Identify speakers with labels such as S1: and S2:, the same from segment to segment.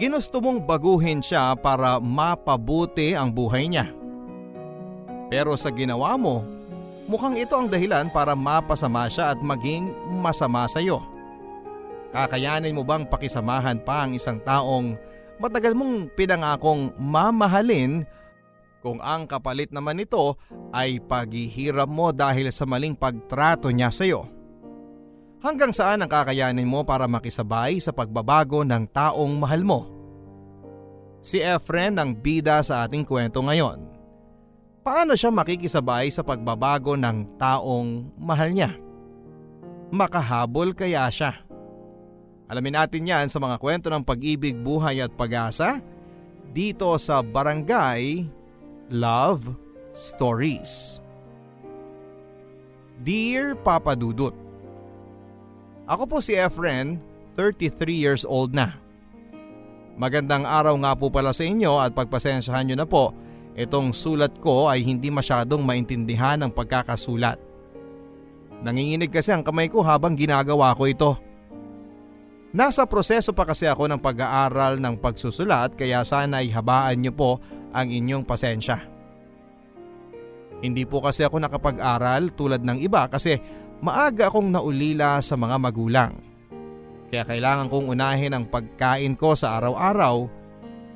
S1: Ginusto mong baguhin siya para mapabuti ang buhay niya. Pero sa ginawa mo, mukhang ito ang dahilan para mapasama siya at maging masama sa iyo. Kakayanin mo bang pakisamahan pa ang isang taong matagal mong pinangakong mamahalin kung ang kapalit naman nito ay paghihirap mo dahil sa maling pagtrato niya sa iyo? Hanggang saan ang kakayanin mo para makisabay sa pagbabago ng taong mahal mo? Si Efren ang bida sa ating kwento ngayon. Paano siya makikisabay sa pagbabago ng taong mahal niya? Makahabol kaya siya? Alamin natin yan sa mga kwento ng pag-ibig, buhay at pag-asa dito sa Barangay Love Stories. Dear Papa Dudut, Ako po si Efren, 33 years old na. Magandang araw nga po pala sa inyo at pagpasensyahan nyo na po, itong sulat ko ay hindi masyadong maintindihan ang pagkakasulat. Nanginginig kasi ang kamay ko habang ginagawa ko ito. Nasa proseso pa kasi ako ng pag-aaral ng pagsusulat kaya sana ay habaan niyo po ang inyong pasensya. Hindi po kasi ako nakapag-aral tulad ng iba kasi maaga akong naulila sa mga magulang. Kaya kailangan kong unahin ang pagkain ko sa araw-araw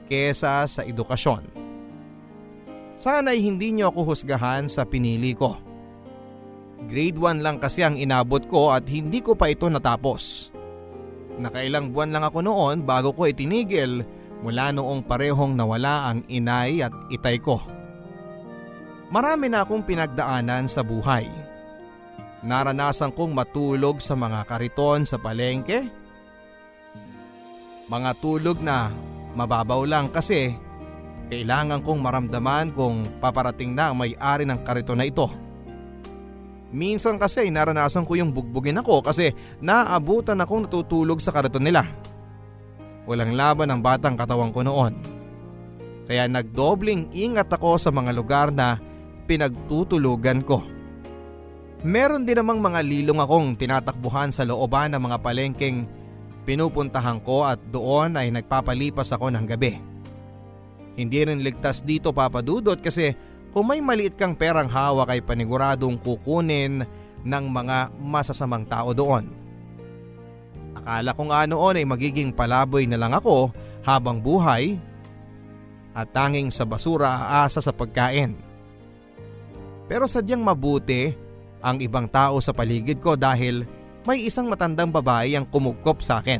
S1: kesa sa edukasyon. Sana ay hindi niyo ako husgahan sa pinili ko. Grade 1 lang kasi ang inabot ko at hindi ko pa ito natapos. Nakailang buwan lang ako noon bago ko itinigil mula noong parehong nawala ang inay at itay ko. Marami na akong pinagdaanan sa buhay. Naranasan kong matulog sa mga kariton sa palengke. Mga tulog na mababaw lang kasi kailangan kong maramdaman kung paparating na ang may-ari ng kariton na ito. Minsan kasi naranasan ko yung bugbugin ako kasi naabutan akong natutulog sa karaton nila. Walang laban ang batang katawan ko noon. Kaya nagdobling ingat ako sa mga lugar na pinagtutulugan ko. Meron din namang mga lilong akong tinatakbuhan sa looban ng mga palengkeng pinupuntahan ko at doon ay nagpapalipas ako ng gabi. Hindi rin ligtas dito papadudot kasi kung may maliit kang perang hawak ay paniguradong kukunin ng mga masasamang tao doon. Akala ko nga noon ay magiging palaboy na lang ako habang buhay at tanging sa basura aasa sa pagkain. Pero sadyang mabuti ang ibang tao sa paligid ko dahil may isang matandang babae ang kumugkop sa akin.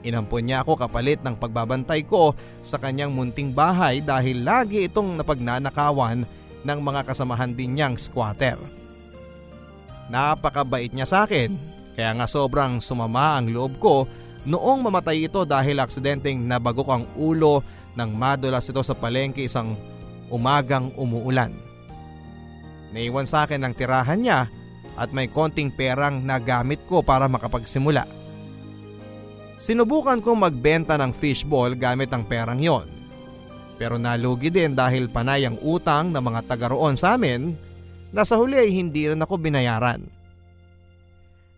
S1: Inampon niya ako kapalit ng pagbabantay ko sa kanyang munting bahay dahil lagi itong napagnanakawan ng mga kasamahan din niyang squatter. Napakabait niya sa akin kaya nga sobrang sumama ang loob ko noong mamatay ito dahil aksidenteng nabagok ang ulo ng madulas ito sa palengke isang umagang umuulan. Naiwan sa akin ang tirahan niya at may konting perang nagamit ko para makapagsimula. Sinubukan kong magbenta ng fishball gamit ang perang yon. Pero nalugi din dahil panay ang utang ng mga taga roon sa amin na sa huli ay hindi rin ako binayaran.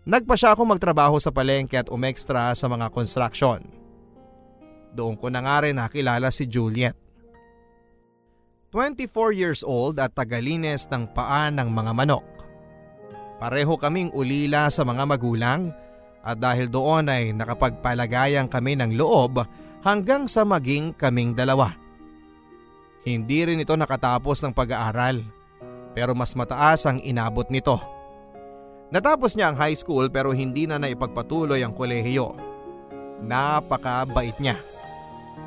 S1: Nagpa siya ako magtrabaho sa palengke at umextra sa mga construction. Doon ko na nga rin nakilala si Juliet. 24 years old at tagalines ng paan ng mga manok. Pareho kaming ulila sa mga magulang at dahil doon ay nakapagpalagayan kami ng loob hanggang sa maging kaming dalawa. Hindi rin ito nakatapos ng pag-aaral pero mas mataas ang inabot nito. Natapos niya ang high school pero hindi na naipagpatuloy ang kolehiyo. Napakabait niya.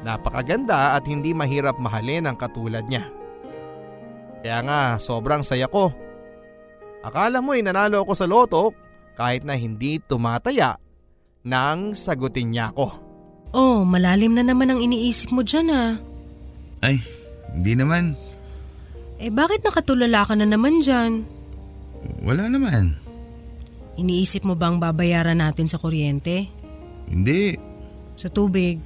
S1: Napakaganda at hindi mahirap mahalin ang katulad niya. Kaya nga sobrang saya ko. Akala mo ay nanalo ako sa loto kahit na hindi tumataya nang sagutin niya ako.
S2: Oh, malalim na naman ang iniisip mo dyan ah.
S3: Ay, hindi naman.
S2: Eh bakit nakatulala ka na naman dyan?
S3: Wala naman.
S2: Iniisip mo bang babayaran natin sa kuryente?
S3: Hindi.
S2: Sa tubig?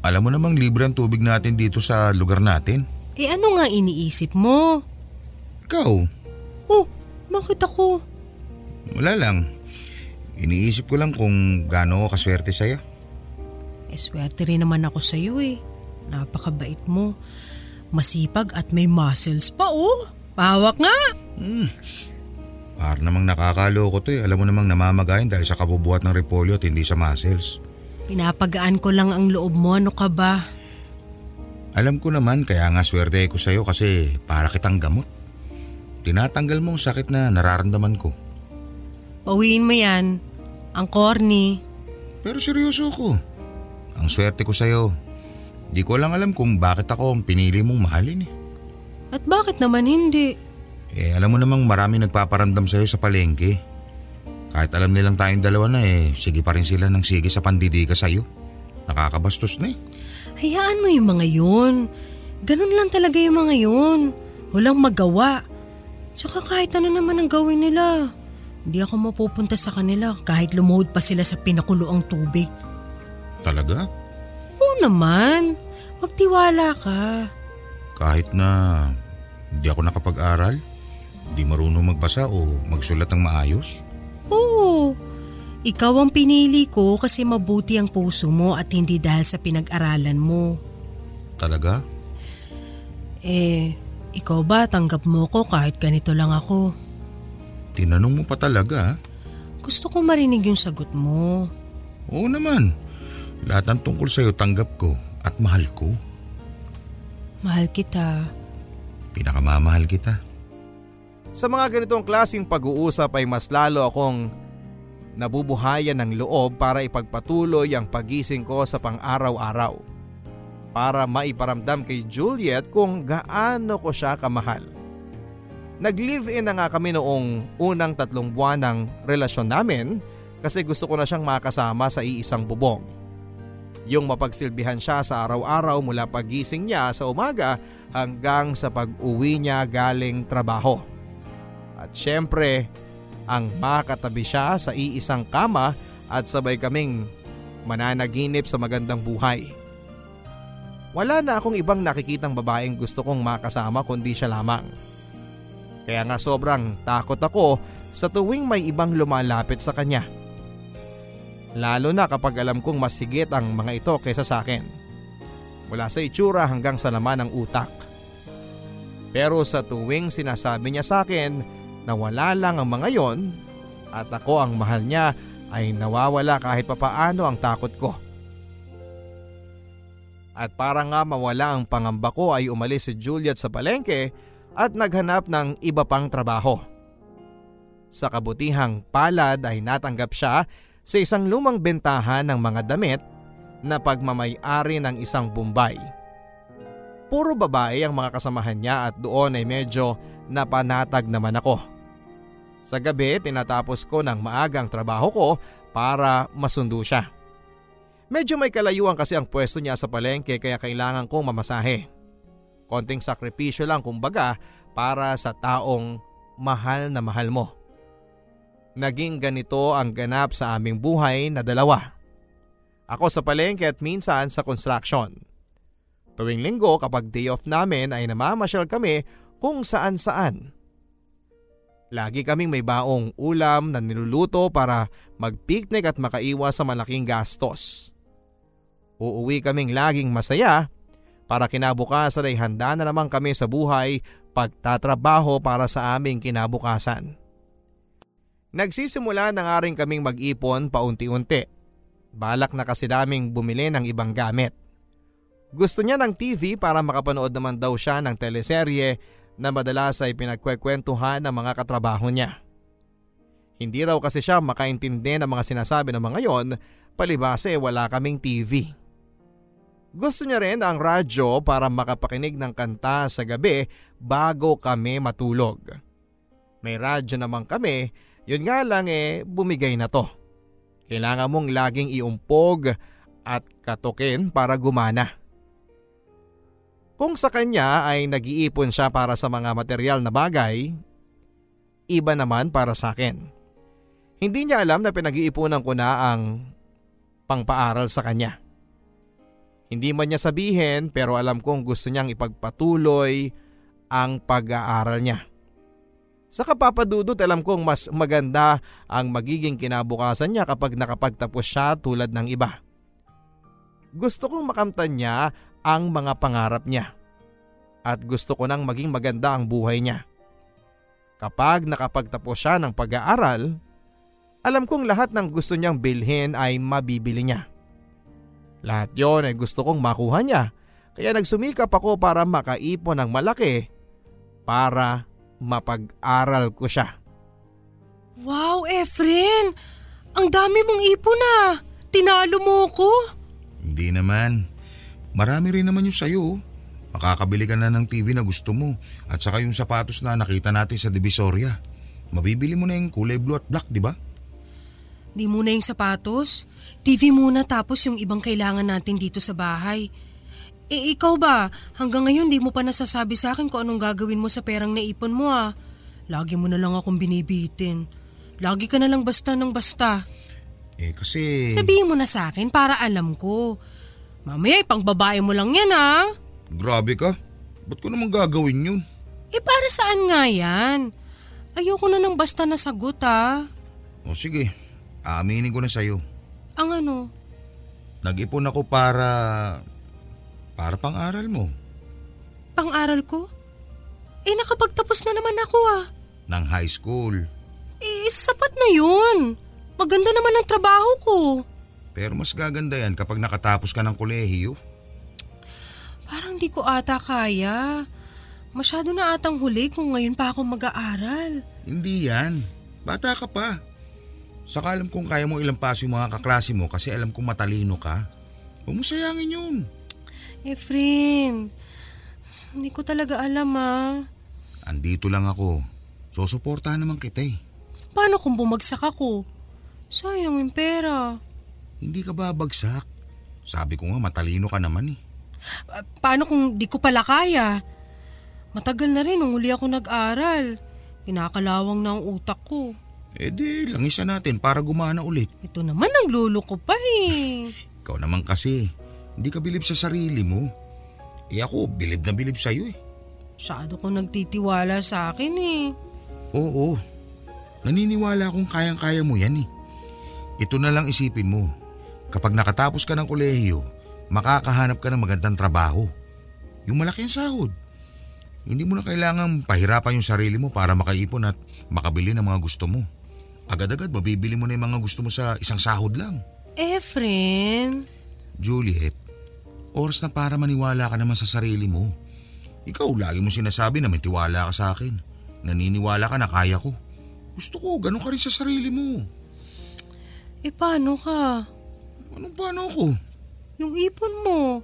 S3: Alam mo namang libre ang tubig natin dito sa lugar natin.
S2: Eh ano nga iniisip mo?
S3: Ikaw?
S2: Oh, bakit ako?
S3: Wala lang. Iniisip ko lang kung gaano ako kaswerte sa'yo.
S2: Eh swerte rin naman ako sa iyo eh. Napakabait mo. Masipag at may muscles pa oh. Pawak nga.
S3: Hmm. Par namang nakakaloko to eh. Alam mo namang namamagayin dahil sa kabubuhat ng repolyo at hindi sa muscles.
S2: Pinapagaan ko lang ang loob mo. Ano ka ba?
S3: Alam ko naman kaya nga swerte ko sa'yo kasi para kitang gamot. Tinatanggal mo ang sakit na nararamdaman ko.
S2: Pauwiin mo yan. Ang corny.
S3: Pero seryoso ko. Ang swerte ko sa'yo. Di ko lang alam kung bakit ako ang pinili mong mahalin eh.
S2: At bakit naman hindi?
S3: Eh alam mo namang marami nagpaparamdam sa'yo sa palengke. Kahit alam nilang tayong dalawa na eh, sige pa rin sila ng sige sa pandidiga sa'yo. Nakakabastos na eh.
S2: Hayaan mo yung mga yun. Ganun lang talaga yung mga yun. Walang magawa. Tsaka kahit ano naman ang gawin nila. Hindi ako mapupunta sa kanila kahit lumuhod pa sila sa pinakuloang tubig.
S3: Talaga?
S2: Oo naman. Magtiwala ka.
S3: Kahit na hindi ako nakapag-aral, hindi marunong magbasa o magsulat ng maayos?
S2: Oo. Ikaw ang pinili ko kasi mabuti ang puso mo at hindi dahil sa pinag-aralan mo.
S3: Talaga?
S2: Eh, ikaw ba tanggap mo ko kahit ganito lang ako?
S3: Tinanong mo pa talaga?
S2: Gusto ko marinig yung sagot mo.
S3: Oo naman. Lahat ng tungkol sa'yo tanggap ko at mahal ko.
S2: Mahal kita.
S3: Pinakamamahal kita.
S1: Sa mga ganitong klasing pag-uusap ay mas lalo akong nabubuhayan ng loob para ipagpatuloy ang pagising ko sa pang-araw-araw. Para maiparamdam kay Juliet kung gaano ko siya kamahal. Nag-live-in na nga kami noong unang tatlong buwan ng relasyon namin kasi gusto ko na siyang makasama sa iisang bubong. Yung mapagsilbihan siya sa araw-araw mula pagising niya sa umaga hanggang sa pag-uwi niya galing trabaho. At syempre, ang makatabi siya sa iisang kama at sabay kaming mananaginip sa magandang buhay. Wala na akong ibang nakikitang babaeng gusto kong makasama kundi siya lamang. Kaya nga sobrang takot ako sa tuwing may ibang lumalapit sa kanya. Lalo na kapag alam kong mas higit ang mga ito kaysa sa akin. Mula sa itsura hanggang sa laman ng utak. Pero sa tuwing sinasabi niya sa akin na wala lang ang mga yon at ako ang mahal niya ay nawawala kahit papaano ang takot ko. At para nga mawala ang pangamba ko ay umalis si Juliet sa palengke at naghanap ng iba pang trabaho. Sa kabutihang palad ay natanggap siya sa isang lumang bentahan ng mga damit na pagmamayari ng isang Bombay. Puro babae ang mga kasamahan niya at doon ay medyo napanatag naman ako. Sa gabi tinatapos ko ng maagang trabaho ko para masundo siya. Medyo may kalayuan kasi ang pwesto niya sa palengke kaya kailangan kong mamasahe. Konting sakripisyo lang kumbaga para sa taong mahal na mahal mo. Naging ganito ang ganap sa aming buhay na dalawa. Ako sa palengke at minsan sa construction. Tuwing linggo kapag day off namin ay namamasyal kami kung saan saan. Lagi kaming may baong ulam na niluluto para mag-picnic at makaiwas sa malaking gastos. Uuwi kaming laging masaya para kinabukasan ay handa na naman kami sa buhay pagtatrabaho para sa aming kinabukasan. Nagsisimula na nga rin kaming mag-ipon paunti-unti. Balak na kasi naming bumili ng ibang gamit. Gusto niya ng TV para makapanood naman daw siya ng teleserye na madalas ay pinagkwekwentuhan ng mga katrabaho niya. Hindi raw kasi siya makaintindi ng mga sinasabi ng mga yon palibase wala kaming TV. Gusto niya rin ang radyo para makapakinig ng kanta sa gabi bago kami matulog. May radyo naman kami, yun nga lang eh bumigay na to. Kailangan mong laging iumpog at katukin para gumana. Kung sa kanya ay nag-iipon siya para sa mga material na bagay, iba naman para sa akin. Hindi niya alam na pinag-iipunan ko na ang pangpaaral sa kanya. Hindi man niya sabihin pero alam kong gusto niyang ipagpatuloy ang pag-aaral niya. Sa kapapadudot alam kong mas maganda ang magiging kinabukasan niya kapag nakapagtapos siya tulad ng iba. gusto kong makamtan niya ang mga pangarap niya. At gusto ko nang maging maganda ang buhay niya. Kapag nakapagtapos siya ng pag-aaral, alam kong lahat ng gusto niyang bilhin ay mabibili niya. Lahat yon ay gusto kong makuha niya kaya nagsumikap ako para makaipon ng malaki para mapag-aral ko siya.
S2: Wow, Efren! Ang dami mong ipon ah! Tinalo mo ko!
S3: Hindi naman. Marami rin naman yung sayo. Makakabili ka na ng TV na gusto mo at saka yung sapatos na nakita natin sa Divisoria. Mabibili mo na yung kulay blue at black, di ba?
S2: Di muna yung sapatos. TV muna tapos yung ibang kailangan natin dito sa bahay. Eh ikaw ba, hanggang ngayon di mo pa nasasabi sa akin kung anong gagawin mo sa perang naipon mo ah. Lagi mo na lang akong binibitin. Lagi ka na lang basta ng basta.
S3: Eh kasi...
S2: Sabihin mo na sa akin para alam ko. Mamaya ipang babae mo lang yan ah.
S3: Grabe ka. Ba't ko naman gagawin yun?
S2: Eh para saan nga yan? Ayoko na ng basta na sagot ah.
S3: O sige, aaminin ko na sa'yo.
S2: Ang ano?
S3: Nag-ipon ako para... para pang-aral mo.
S2: Pang-aral ko? Eh nakapagtapos na naman ako ah.
S3: Ng high school.
S2: Eh sapat na yun. Maganda naman ang trabaho ko.
S3: Pero mas gaganda yan kapag nakatapos ka ng kolehiyo.
S2: Parang di ko ata kaya. Masyado na atang huli kung ngayon pa ako mag-aaral.
S3: Hindi yan. Bata ka pa. Saka alam kong kaya mo ilampas yung mga kaklase mo kasi alam kong matalino ka. Huwag mo sayangin yun.
S2: Efren, hindi ko talaga alam ah.
S3: Andito lang ako. Susuportahan naman kita eh.
S2: Paano kung bumagsak ako? Sayang yung pera.
S3: Hindi ka babagsak. Sabi ko nga matalino ka naman eh.
S2: Pa- paano kung di ko pala kaya? Matagal na rin nung huli ako nag-aral. Kinakalawang na ang utak ko.
S3: Eh di, langisa natin para gumana ulit.
S2: Ito naman ang lulo ko pa eh.
S3: Ikaw naman kasi, hindi ka bilib sa sarili mo. Eh ako, bilib na bilib sa'yo eh.
S2: Masyado ko nagtitiwala sa akin eh.
S3: Oo, naniniwala akong kayang-kaya mo yan eh. Ito na lang isipin mo. Kapag nakatapos ka ng kolehiyo, makakahanap ka ng magandang trabaho. Yung malaking sahod. Hindi mo na kailangang pahirapan yung sarili mo para makaipon at makabili ng mga gusto mo. Agad-agad mabibili mo na yung mga gusto mo sa isang sahod lang.
S2: Efren,
S3: Juliet, oras na para maniwala ka naman sa sarili mo. Ikaw lagi mo sinasabi na may tiwala ka sa akin. Naniniwala ka na kaya ko. Gusto ko, ganun ka rin sa sarili mo.
S2: eh paano ka?
S3: Anong paano ako?
S2: Yung ipon mo.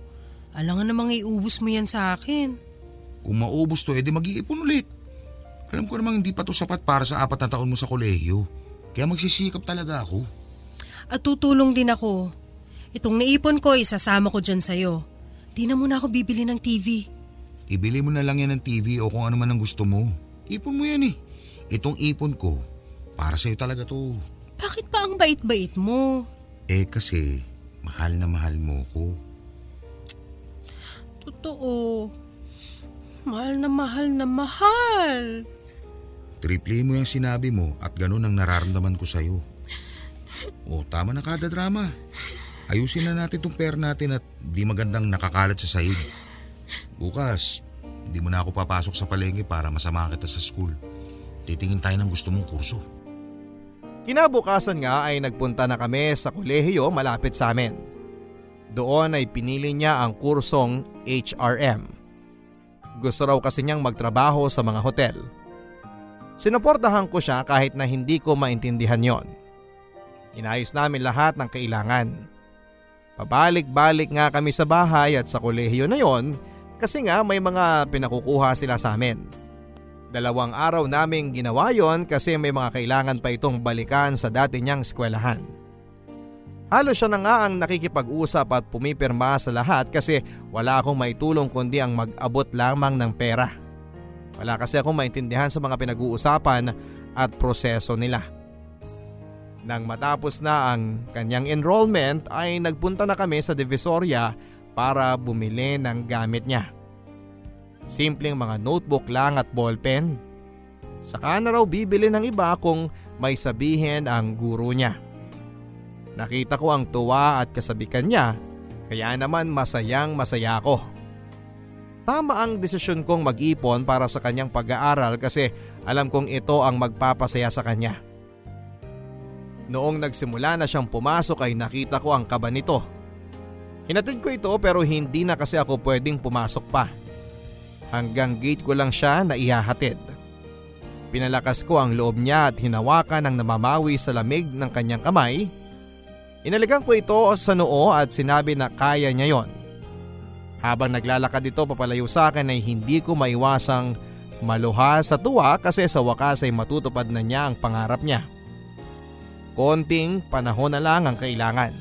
S2: Alangan namang iubos mo yan sa akin.
S3: Kung maubos to, edi mag-iipon ulit. Alam ko namang hindi pa to sapat para sa apat na taon mo sa kolehiyo. Kaya magsisikap talaga ako.
S2: At tutulong din ako. Itong naipon ko, isasama ko dyan sa'yo. Di na muna ako bibili ng TV.
S3: Ibili mo na lang yan ng TV o kung ano man ang gusto mo. Ipon mo yan eh. Itong ipon ko, para sa'yo talaga to.
S2: Bakit pa ang bait-bait mo?
S3: Eh kasi, mahal na mahal mo ko.
S2: Totoo. Mahal na mahal na mahal.
S3: Triple mo yung sinabi mo at ganun ang nararamdaman ko sa'yo. O tama na kada drama. Ayusin na natin tong pair natin at di magandang nakakalat sa sahig. Bukas, hindi mo na ako papasok sa palengke para masama kita sa school. Titingin tayo ng gusto mong kurso.
S1: Kinabukasan nga ay nagpunta na kami sa kolehiyo malapit sa amin. Doon ay pinili niya ang kursong HRM. Gusto raw kasi niyang magtrabaho sa mga hotel. Sinuportahan ko siya kahit na hindi ko maintindihan yon. Inayos namin lahat ng kailangan. Pabalik-balik nga kami sa bahay at sa kolehiyo na yon kasi nga may mga pinakukuha sila sa amin. Dalawang araw naming ginawa yon kasi may mga kailangan pa itong balikan sa dati niyang eskwelahan. Halos siya na nga ang nakikipag-usap at pumipirma sa lahat kasi wala akong maitulong kundi ang mag-abot lamang ng pera. Wala kasi akong maintindihan sa mga pinag-uusapan at proseso nila. Nang matapos na ang kanyang enrollment ay nagpunta na kami sa Divisoria para bumili ng gamit niya. Simpleng mga notebook lang at ballpen. Saka na raw bibili ng iba kung may sabihin ang guro niya. Nakita ko ang tuwa at kasabikan niya Kaya naman masayang masaya ako. Tama ang desisyon kong mag-ipon para sa kanyang pag-aaral kasi alam kong ito ang magpapasaya sa kanya. Noong nagsimula na siyang pumasok ay nakita ko ang kaba nito. Hinatid ko ito pero hindi na kasi ako pwedeng pumasok pa. Hanggang gate ko lang siya na ihahatid. Pinalakas ko ang loob niya at hinawakan ng namamawi sa lamig ng kanyang kamay. Inaligan ko ito sa noo at sinabi na kaya niya yon. Habang naglalakad ito papalayo sa akin ay hindi ko maiwasang maluha sa tuwa kasi sa wakas ay matutupad na niya ang pangarap niya. Konting panahon na lang ang kailangan.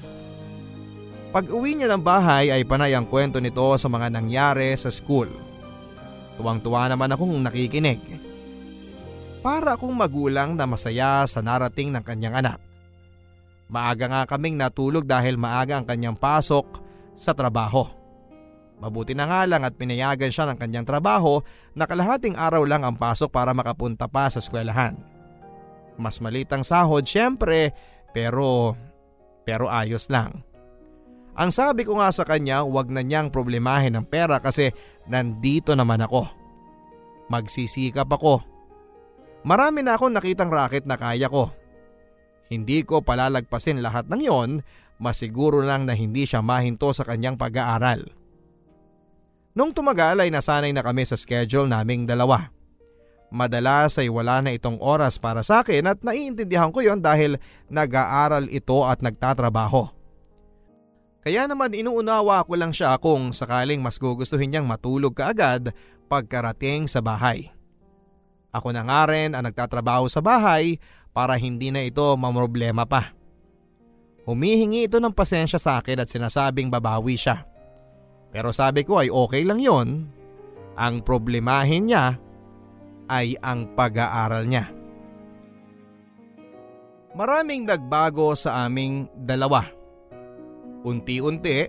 S1: Pag uwi niya ng bahay ay panay ang kwento nito sa mga nangyari sa school. Tuwang-tuwa naman akong nakikinig. Para akong magulang na masaya sa narating ng kanyang anak. Maaga nga kaming natulog dahil maaga ang kanyang pasok sa trabaho. Mabuti na nga lang at pinayagan siya ng kanyang trabaho na kalahating araw lang ang pasok para makapunta pa sa eskwelahan. Mas malitang sahod syempre pero pero ayos lang. Ang sabi ko nga sa kanya huwag na niyang problemahin ang pera kasi nandito naman ako. Magsisikap ako. Marami na akong nakitang racket na kaya ko. Hindi ko palalagpasin lahat ng yon, masiguro lang na hindi siya mahinto sa kanyang pag-aaral. Nung tumagal ay nasanay na kami sa schedule naming dalawa. Madalas ay wala na itong oras para sa akin at naiintindihan ko yon dahil nag-aaral ito at nagtatrabaho. Kaya naman inuunawa ko lang siya kung sakaling mas gugustuhin niyang matulog kaagad pagkarating sa bahay. Ako na nga rin ang nagtatrabaho sa bahay para hindi na ito mamroblema pa. Humihingi ito ng pasensya sa akin at sinasabing babawi siya. Pero sabi ko ay okay lang yon. Ang problemahin niya ay ang pag-aaral niya. Maraming nagbago sa aming dalawa. Unti-unti,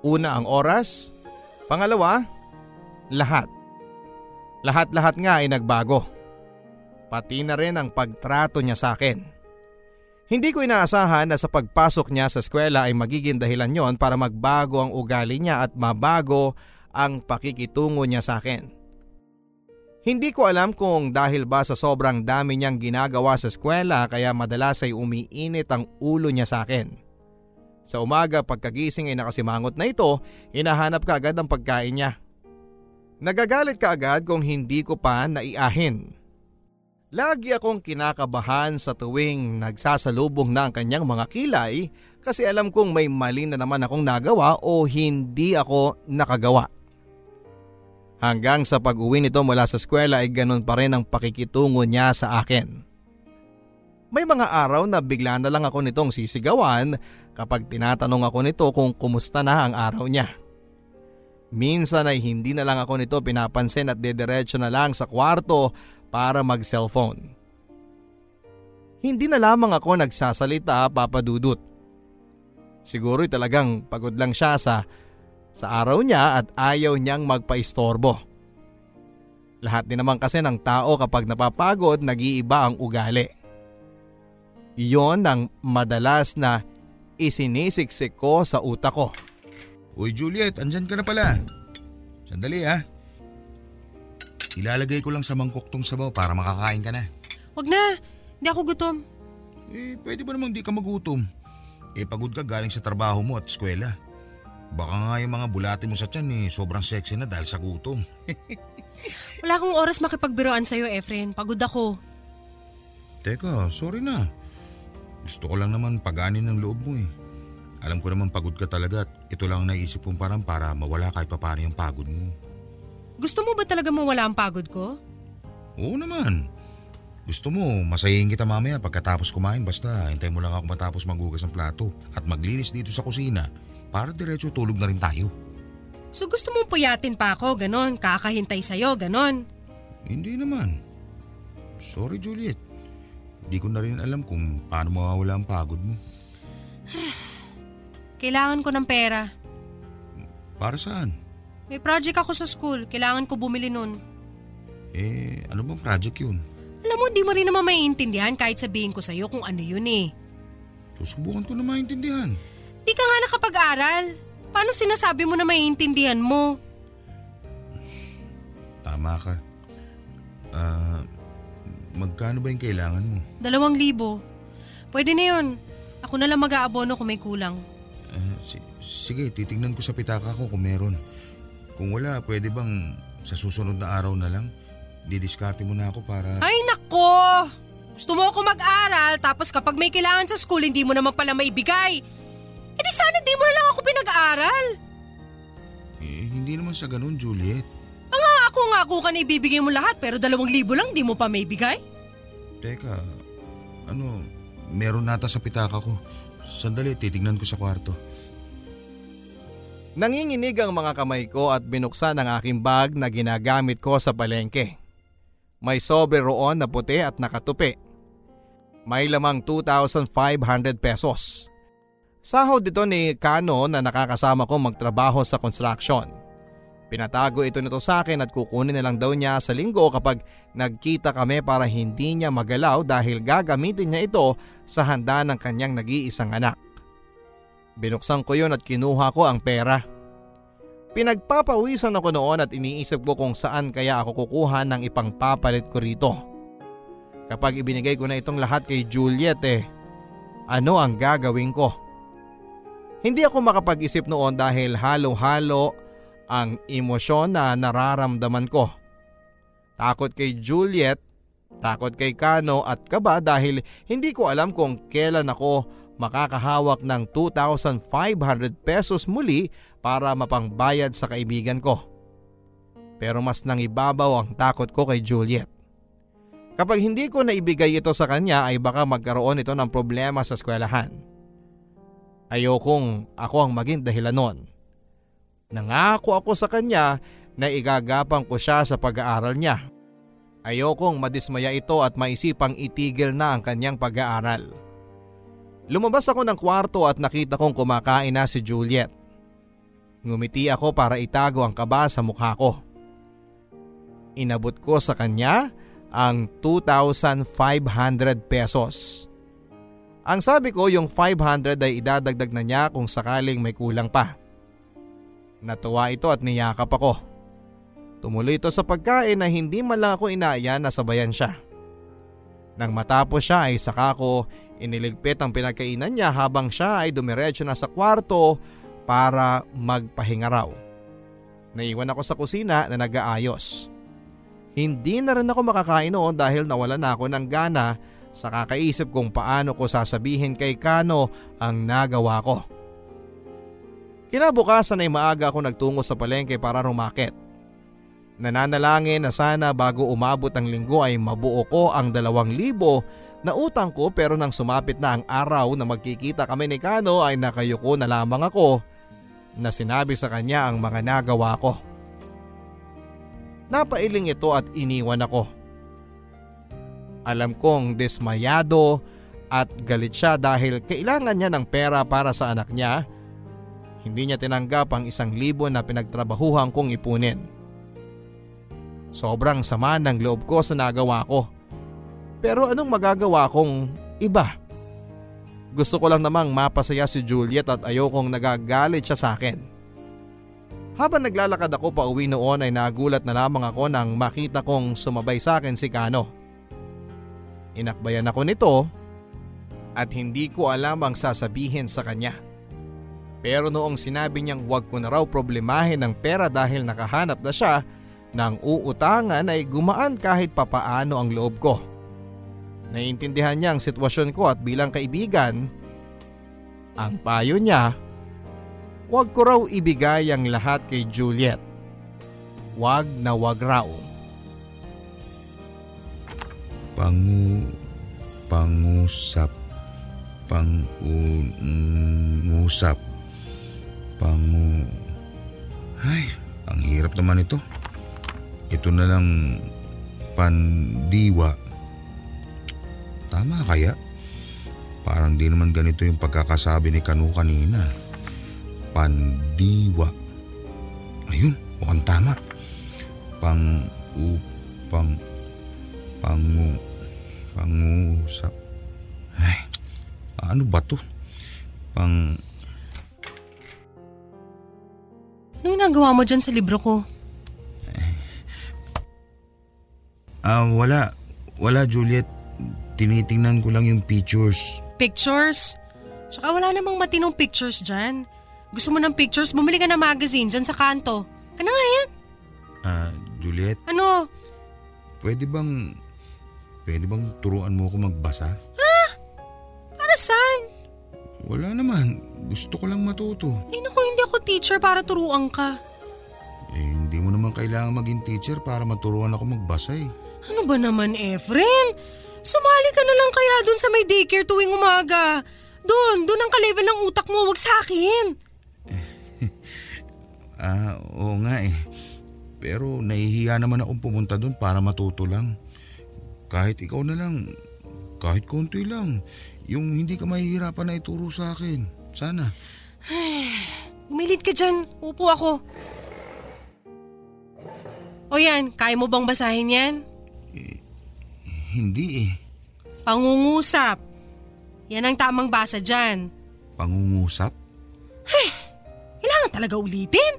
S1: una ang oras, pangalawa, lahat. Lahat-lahat nga ay nagbago. Pati na rin ang pagtrato niya sa akin. Hindi ko inaasahan na sa pagpasok niya sa eskwela ay magiging dahilan yon para magbago ang ugali niya at mabago ang pakikitungo niya sa akin. Hindi ko alam kung dahil ba sa sobrang dami niyang ginagawa sa eskwela kaya madalas ay umiinit ang ulo niya sa akin. Sa umaga pagkagising ay nakasimangot na ito, hinahanap ka agad ang pagkain niya. Nagagalit ka agad kung hindi ko pa naiahin. Lagi akong kinakabahan sa tuwing nagsasalubong na ang kanyang mga kilay kasi alam kong may mali na naman akong nagawa o hindi ako nakagawa. Hanggang sa pag-uwi nito mula sa eskwela ay ganun pa rin ang pakikitungo niya sa akin. May mga araw na bigla na lang ako nitong sisigawan kapag tinatanong ako nito kung kumusta na ang araw niya. Minsan ay hindi na lang ako nito pinapansin at dederecho na lang sa kwarto para mag-cellphone. Hindi na lamang ako nagsasalita papadudot. Siguro talagang pagod lang siya sa, sa araw niya at ayaw niyang magpaistorbo. Lahat din naman kasi ng tao kapag napapagod nag-iiba ang ugali. Iyon ang madalas na isinisiksik ko sa utak ko.
S3: Uy Juliet, andyan ka na pala. Sandali ha. Ilalagay ko lang sa mangkok tong sabaw para makakain ka na.
S2: Wag na, hindi ako gutom.
S3: Eh, pwede ba namang di ka magutom? Eh, pagod ka galing sa trabaho mo at eskwela. Baka nga yung mga bulati mo sa tiyan eh, sobrang sexy na dahil sa gutom.
S2: Wala akong oras makipagbiroan sa'yo, Efren. Pagod ako.
S3: Teka, sorry na. Gusto ko lang naman paganin ng loob mo eh. Alam ko naman pagod ka talaga at ito lang ang naisip kong parang para mawala kahit paano yung pagod mo.
S2: Gusto mo ba talaga mawala ang pagod ko?
S3: Oo naman. Gusto mo, masayin kita mamaya pagkatapos kumain basta hintay mo lang ako matapos maghugas ng plato at maglinis dito sa kusina para diretso tulog na rin tayo.
S2: So gusto mong puyatin pa ako, ganon, kakahintay sa'yo, ganon.
S3: Hindi naman. Sorry Juliet. Hindi ko na rin alam kung paano mawawala ang pagod mo.
S2: Kailangan ko ng pera.
S3: Para saan?
S2: May project ako sa school, kailangan ko bumili nun.
S3: Eh, ano bang project yun?
S2: Alam mo, di mo rin naman maiintindihan kahit sabihin ko sa'yo kung ano yun eh.
S3: Susubukan ko na maintindihan.
S2: Di ka nga nakapag-aral. Paano sinasabi mo na maiintindihan mo?
S3: Tama ka. Ah, magkano ba yung kailangan mo?
S2: Dalawang libo. Pwede na yun. Ako na lang mag-aabono kung may kulang.
S3: Ah, si- sige, titingnan ko sa pitaka ko kung meron. Kung wala, pwede bang sa susunod na araw na lang, didiskarte mo na ako para...
S2: Ay nako! Gusto mo ako mag-aral tapos kapag may kailangan sa school hindi mo naman pala maibigay. E di sana di mo na lang ako pinag-aaral.
S3: Eh, hindi naman sa ganun, Juliet.
S2: Nga ako nga ako ka na ibibigay mo lahat pero dalawang libo lang di mo pa maibigay.
S3: Teka, ano, meron nata sa pitaka ko. Sandali, titingnan ko sa kwarto.
S1: Nanginginig ang mga kamay ko at binuksan ang aking bag na ginagamit ko sa palengke. May sobre roon na puti at nakatupi. May lamang 2,500 pesos. Sahod ito ni Kano na nakakasama ko magtrabaho sa construction. Pinatago ito nito sa akin at kukunin na lang daw niya sa linggo kapag nagkita kami para hindi niya magalaw dahil gagamitin niya ito sa handa ng kanyang nag-iisang anak. Binuksan ko yun at kinuha ko ang pera. Pinagpapawisan ako noon at iniisip ko kung saan kaya ako kukuha ng ipangpapalit ko rito. Kapag ibinigay ko na itong lahat kay Juliet eh, ano ang gagawin ko? Hindi ako makapag-isip noon dahil halo-halo ang emosyon na nararamdaman ko. Takot kay Juliet, takot kay Kano at kaba dahil hindi ko alam kung kailan ako makakahawak ng 2,500 pesos muli para mapangbayad sa kaibigan ko. Pero mas nangibabaw ang takot ko kay Juliet. Kapag hindi ko naibigay ito sa kanya ay baka magkaroon ito ng problema sa eskwelahan. Ayokong ako ang maging dahilan nun. Nangako ako sa kanya na igagapang ko siya sa pag-aaral niya. Ayokong madismaya ito at maisipang itigil na ang kanyang pag-aaral. Lumabas ako ng kwarto at nakita kong kumakain na si Juliet. Ngumiti ako para itago ang kaba sa mukha ko. Inabot ko sa kanya ang 2,500 pesos. Ang sabi ko yung 500 ay idadagdag na niya kung sakaling may kulang pa. Natuwa ito at niyakap ako. Tumuloy ito sa pagkain na hindi man lang ako inaya na sabayan siya. Nang matapos siya ay saka ko iniligpit ang pinagkainan niya habang siya ay dumiretso na sa kwarto para magpahinga raw. Naiwan ako sa kusina na nag-aayos. Hindi na rin ako makakain noon dahil nawala na ako ng gana sa kakaisip kung paano ko sasabihin kay Kano ang nagawa ko. Kinabukasan ay maaga ako nagtungo sa palengke para rumakit. Nananalangin na sana bago umabot ang linggo ay mabuo ko ang dalawang libo na utang ko pero nang sumapit na ang araw na magkikita kami ni Kano ay nakayuko na lamang ako na sinabi sa kanya ang mga nagawa ko. Napailing ito at iniwan ako. Alam kong dismayado at galit siya dahil kailangan niya ng pera para sa anak niya. Hindi niya tinanggap ang isang libo na pinagtrabahuhan kong ipunin. Sobrang sama ng loob ko sa nagawa ko. Pero anong magagawa kong iba? Gusto ko lang namang mapasaya si Juliet at ayokong nagagalit siya sa akin. Habang naglalakad ako pa uwi noon ay nagulat na lamang ako nang makita kong sumabay sa akin si Kano. Inakbayan ako nito at hindi ko alam ang sasabihin sa kanya. Pero noong sinabi niyang huwag ko na raw problemahin ng pera dahil nakahanap na siya ng uutangan ay gumaan kahit papaano ang loob ko. Naiintindihan niya ang sitwasyon ko at bilang kaibigan, ang payo niya, huwag ko raw ibigay ang lahat kay Juliet. Huwag na huwag raw.
S3: Pangu... Pangusap. Pangusap. Pangu... Ay, ang hirap naman ito. Ito na lang pandiwa. Tama kaya? Parang di naman ganito yung pagkakasabi ni Kanu kanina. Pandiwa. Ayun, mukhang tama. Pang... U, pang... Pangu... Pangusap. Ay, ano ba to? Pang...
S2: Ano ginagawa mo dyan sa libro ko?
S3: Ah, wala. Wala, Juliet. Tinitingnan ko lang yung pictures.
S2: Pictures? Tsaka wala namang matinong pictures dyan. Gusto mo ng pictures? Bumili ka ng magazine dyan sa kanto. Ano nga yan?
S3: Ah, Juliet,
S2: Ano?
S3: pwede bang... Pwede bang turuan mo ako magbasa?
S2: Para saan?
S3: Wala naman. Gusto ko lang matuto.
S2: Ay naku, hindi ako teacher para turuan ka.
S3: Eh, hindi mo naman kailangan maging teacher para maturuan ako magbasa eh.
S2: Ano ba naman, Efren? Sumali ka na lang kaya dun sa may daycare tuwing umaga. Doon, doon ang ka-level ng utak mo, wag sa akin.
S3: Ah, oo nga eh. Pero nahihiya naman akong pumunta doon para matuto lang. Kahit ikaw na lang, kahit konti lang, yung hindi ka mahihirapan na ituro sa akin. Sana.
S2: Umilit ka dyan, upo ako. O yan, kaya mo bang basahin yan?
S3: Hindi eh.
S2: Pangungusap. Yan ang tamang basa dyan.
S3: Pangungusap?
S2: Kailangan talaga ulitin.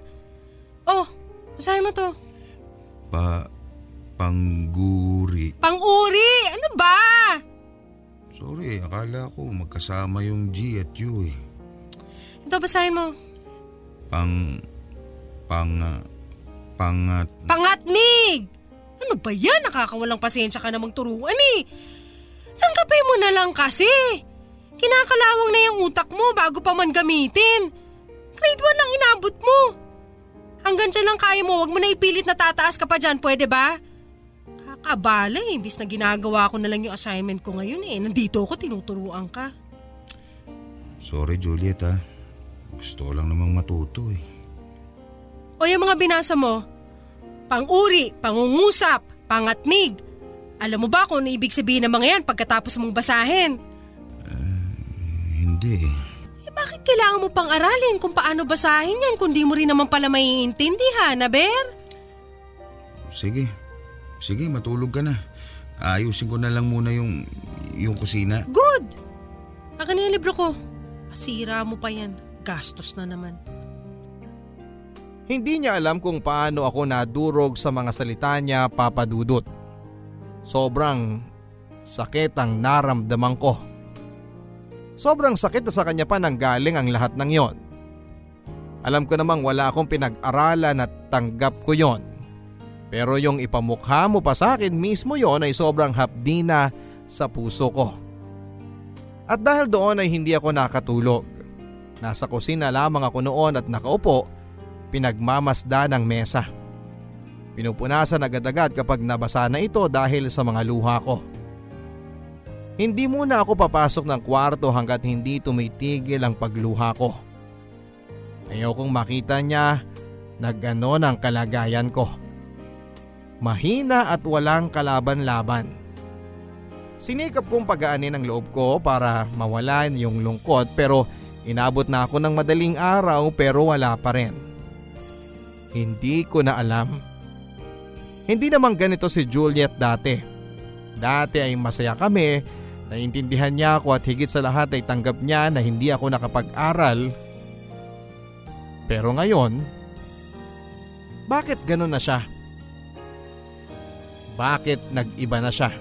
S2: Oh, basahin mo to.
S3: Pa... Pangguri.
S2: Pang-uri! Ano ba?
S3: Sorry, akala ko magkasama yung G at U eh.
S2: Ito, basahin mo.
S3: Pang... Pang... ah, Pangat...
S2: Pangatnig! Ano ba yan? Nakakawalang pasensya ka namang turuan eh. Tanggapin mo na lang kasi. Kinakalawang na yung utak mo bago pa man gamitin. Grade 1 lang inabot mo. Hanggang dyan lang kaya mo, wag mo na ipilit na tataas ka pa dyan, pwede ba? Kakabala eh, imbis na ginagawa ko na lang yung assignment ko ngayon eh. Nandito ako, tinuturuan ka.
S3: Sorry Juliet ah. Gusto ko lang namang matuto eh.
S2: O yung mga binasa mo, pang-uri, pangungusap, pangatnig. Alam mo ba kung ano ibig sabihin ng mga yan pagkatapos mong basahin?
S3: Hindi eh.
S2: Eh bakit kailangan mo pang aralin kung paano basahin yan kung di mo rin naman pala maiintindihan, Aber?
S3: Sige. Sige, matulog ka na. Ayusin ko na lang muna yung, yung kusina.
S2: Good! Akin na yung libro ko. Asira mo pa yan. Gastos na naman.
S1: Hindi niya alam kung paano ako nadurog sa mga salita niya papadudot. Sobrang sakit ang naramdaman ko. Sobrang sakit na sa kanya pa nang galing ang lahat ng yon. Alam ko namang wala akong pinag-aralan at tanggap ko yon. Pero yung ipamukha mo pa sa akin mismo yon ay sobrang hapdi na sa puso ko. At dahil doon ay hindi ako nakatulog. Nasa kusina lamang ako noon at nakaupo pinagmamasda ng mesa. Pinupunasan agad-agad kapag nabasa na ito dahil sa mga luha ko. Hindi muna ako papasok ng kwarto hanggat hindi tumitigil ang pagluha ko. Ayaw kong makita niya na ganon ang kalagayan ko. Mahina at walang kalaban-laban. Sinikap kong pagaanin ang loob ko para mawalan yung lungkot pero inabot na ako ng madaling araw pero wala pa rin. Hindi ko na alam. Hindi naman ganito si Juliet dati. Dati ay masaya kami, naiintindihan niya ako at higit sa lahat ay tanggap niya na hindi ako nakapag-aral. Pero ngayon, bakit ganun na siya? Bakit nag-iba na siya?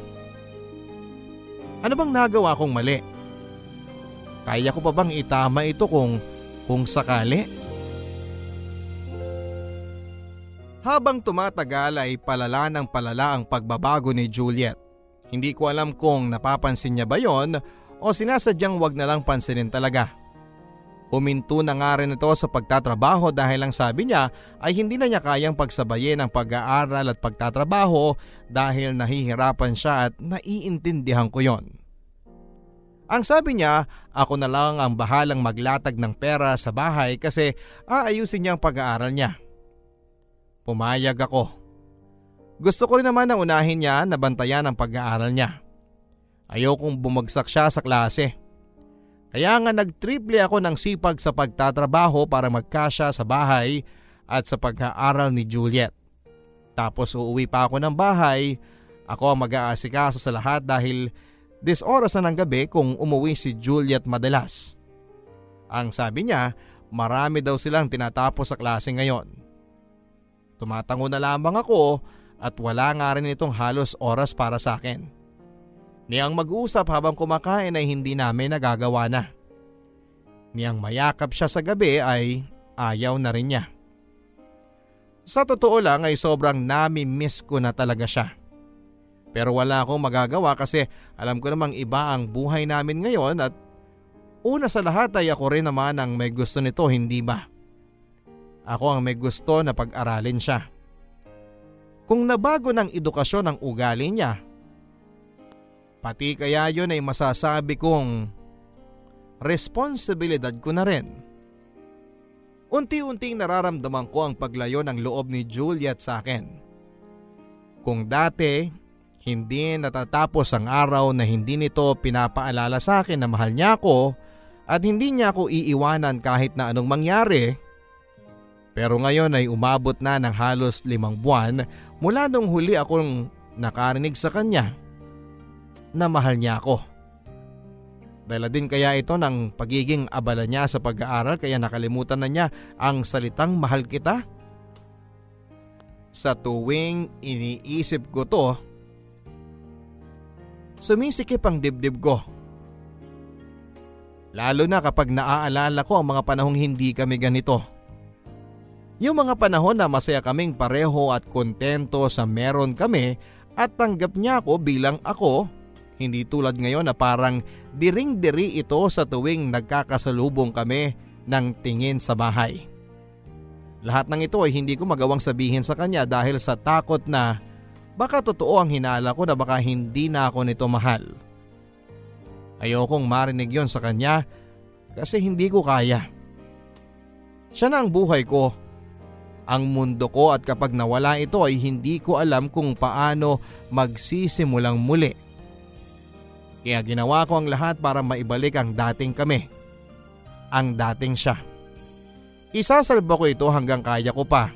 S1: Ano bang nagawa kong mali? Kaya ko pa bang itama ito kung kung sakali? Habang tumatagal ay palala ng palala ang pagbabago ni Juliet. Hindi ko alam kung napapansin niya ba yon o sinasadyang wag na lang pansinin talaga. Huminto na nga rin ito sa pagtatrabaho dahil ang sabi niya ay hindi na niya kayang pagsabayin ang pag-aaral at pagtatrabaho dahil nahihirapan siya at naiintindihan ko yon. Ang sabi niya, ako na lang ang bahalang maglatag ng pera sa bahay kasi aayusin niya ang pag-aaral niya. Pumayag ako. Gusto ko rin naman na unahin niya na bantayan ang pag-aaral niya. Ayokong bumagsak siya sa klase. Kaya nga nagtriple ako ng sipag sa pagtatrabaho para magkasya sa bahay at sa pag-aaral ni Juliet. Tapos uuwi pa ako ng bahay, ako ang mag-aasikaso sa lahat dahil dis oras na ng gabi kung umuwi si Juliet madalas. Ang sabi niya, marami daw silang tinatapos sa klase ngayon. Tumatango na lamang ako at wala nga rin itong halos oras para sa akin. Niyang mag-usap habang kumakain ay hindi namin nagagawa na. Niyang mayakap siya sa gabi ay ayaw na rin niya. Sa totoo lang ay sobrang nami-miss ko na talaga siya. Pero wala akong magagawa kasi alam ko namang iba ang buhay namin ngayon at una sa lahat ay ako rin naman ang may gusto nito hindi ba? Ako ang may gusto na pag-aralin siya. Kung nabago ng edukasyon ang ugali niya, pati kaya yun ay masasabi kong responsibilidad ko na rin. Unti-unting nararamdaman ko ang paglayo ng loob ni Juliet sa akin. Kung dati, hindi natatapos ang araw na hindi nito pinapaalala sa akin na mahal niya ako at hindi niya ako iiwanan kahit na anong mangyari, pero ngayon ay umabot na ng halos limang buwan mula nung huli akong nakarinig sa kanya na mahal niya ako. Dala din kaya ito ng pagiging abala niya sa pag-aaral kaya nakalimutan na niya ang salitang mahal kita? Sa tuwing iniisip ko to, sumisikip ang dibdib ko. Lalo na kapag naaalala ko ang mga panahong hindi kami ganito. Yung mga panahon na masaya kaming pareho at kontento sa meron kami at tanggap niya ako bilang ako hindi tulad ngayon na parang diring-diri ito sa tuwing nagkakasalubong kami ng tingin sa bahay. Lahat ng ito ay hindi ko magawang sabihin sa kanya dahil sa takot na baka totoo ang hinala ko na baka hindi na ako nito mahal. Ayokong marinig yon sa kanya kasi hindi ko kaya. Siya na ang buhay ko, ang mundo ko at kapag nawala ito ay hindi ko alam kung paano magsisimulang muli. Kaya ginawa ko ang lahat para maibalik ang dating kami. Ang dating siya. Isasalba ko ito hanggang kaya ko pa.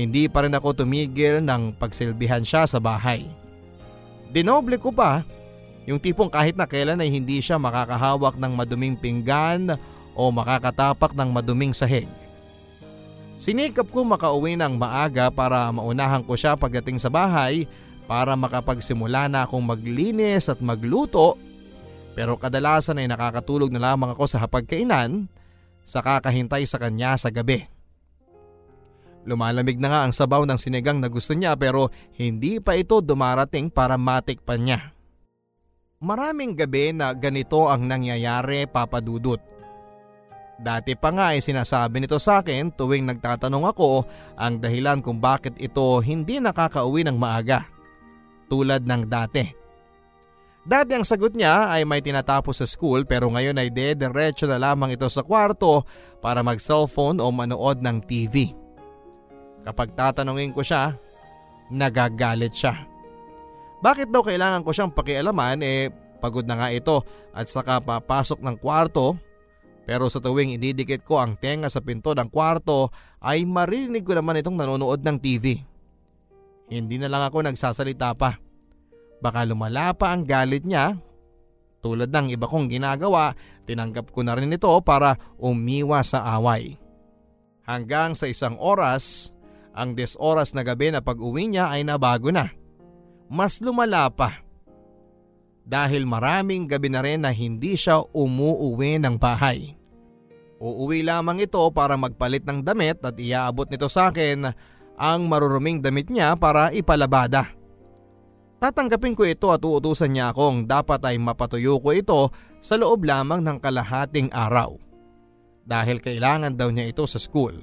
S1: Hindi pa rin ako tumigil ng pagsilbihan siya sa bahay. Dinoble ko pa, yung tipong kahit na kailan ay hindi siya makakahawak ng maduming pinggan o makakatapak ng maduming sahig. Sinikap ko makauwi ng maaga para maunahan ko siya pagdating sa bahay para makapagsimula na akong maglinis at magluto pero kadalasan ay nakakatulog na lamang ako sa hapagkainan sa kakahintay sa kanya sa gabi. Lumalamig na nga ang sabaw ng sinigang na gusto niya pero hindi pa ito dumarating para matikpan niya. Maraming gabi na ganito ang nangyayari papadudot. Dati pa nga ay sinasabi nito sa akin tuwing nagtatanong ako ang dahilan kung bakit ito hindi nakakauwi ng maaga tulad ng dati. Dati ang sagot niya ay may tinatapos sa school pero ngayon ay de-diretso na lamang ito sa kwarto para mag-cellphone o manood ng TV. Kapag tatanungin ko siya, nagagalit siya. Bakit daw kailangan ko siyang pakialaman eh pagod na nga ito at saka papasok ng kwarto pero sa tuwing ididikit ko ang tenga sa pinto ng kwarto ay marinig ko naman itong nanonood ng TV. Hindi na lang ako nagsasalita pa. Baka lumala pa ang galit niya. Tulad ng iba kong ginagawa, tinanggap ko na rin ito para umiwa sa away. Hanggang sa isang oras, ang des oras na gabi na pag-uwi niya ay nabago na. Mas lumala pa. Dahil maraming gabi na rin na hindi siya umuuwi ng bahay. Uuwi lamang ito para magpalit ng damit at iaabot nito sa akin ang maruruming damit niya para ipalabada. Tatanggapin ko ito at uutusan niya akong dapat ay mapatuyo ko ito sa loob lamang ng kalahating araw. Dahil kailangan daw niya ito sa school.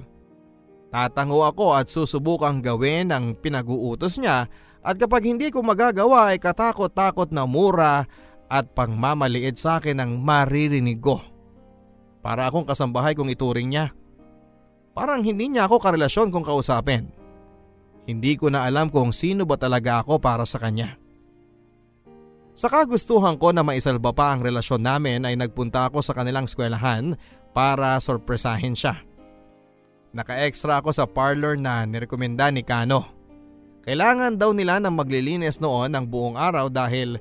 S1: Tatango ako at susubukang gawin ang pinag-uutos niya at kapag hindi ko magagawa ay katakot-takot na mura at pangmamaliit sa akin ang maririnig ko. Para akong kasambahay kung ituring niya. Parang hindi niya ako karelasyon kung kausapin. Hindi ko na alam kung sino ba talaga ako para sa kanya. Sa kagustuhan ko na maisalba pa ang relasyon namin ay nagpunta ako sa kanilang eskwelahan para sorpresahin siya. Naka-extra ako sa parlor na nirekomenda ni Kano. Kailangan daw nila ng maglilinis noon ng buong araw dahil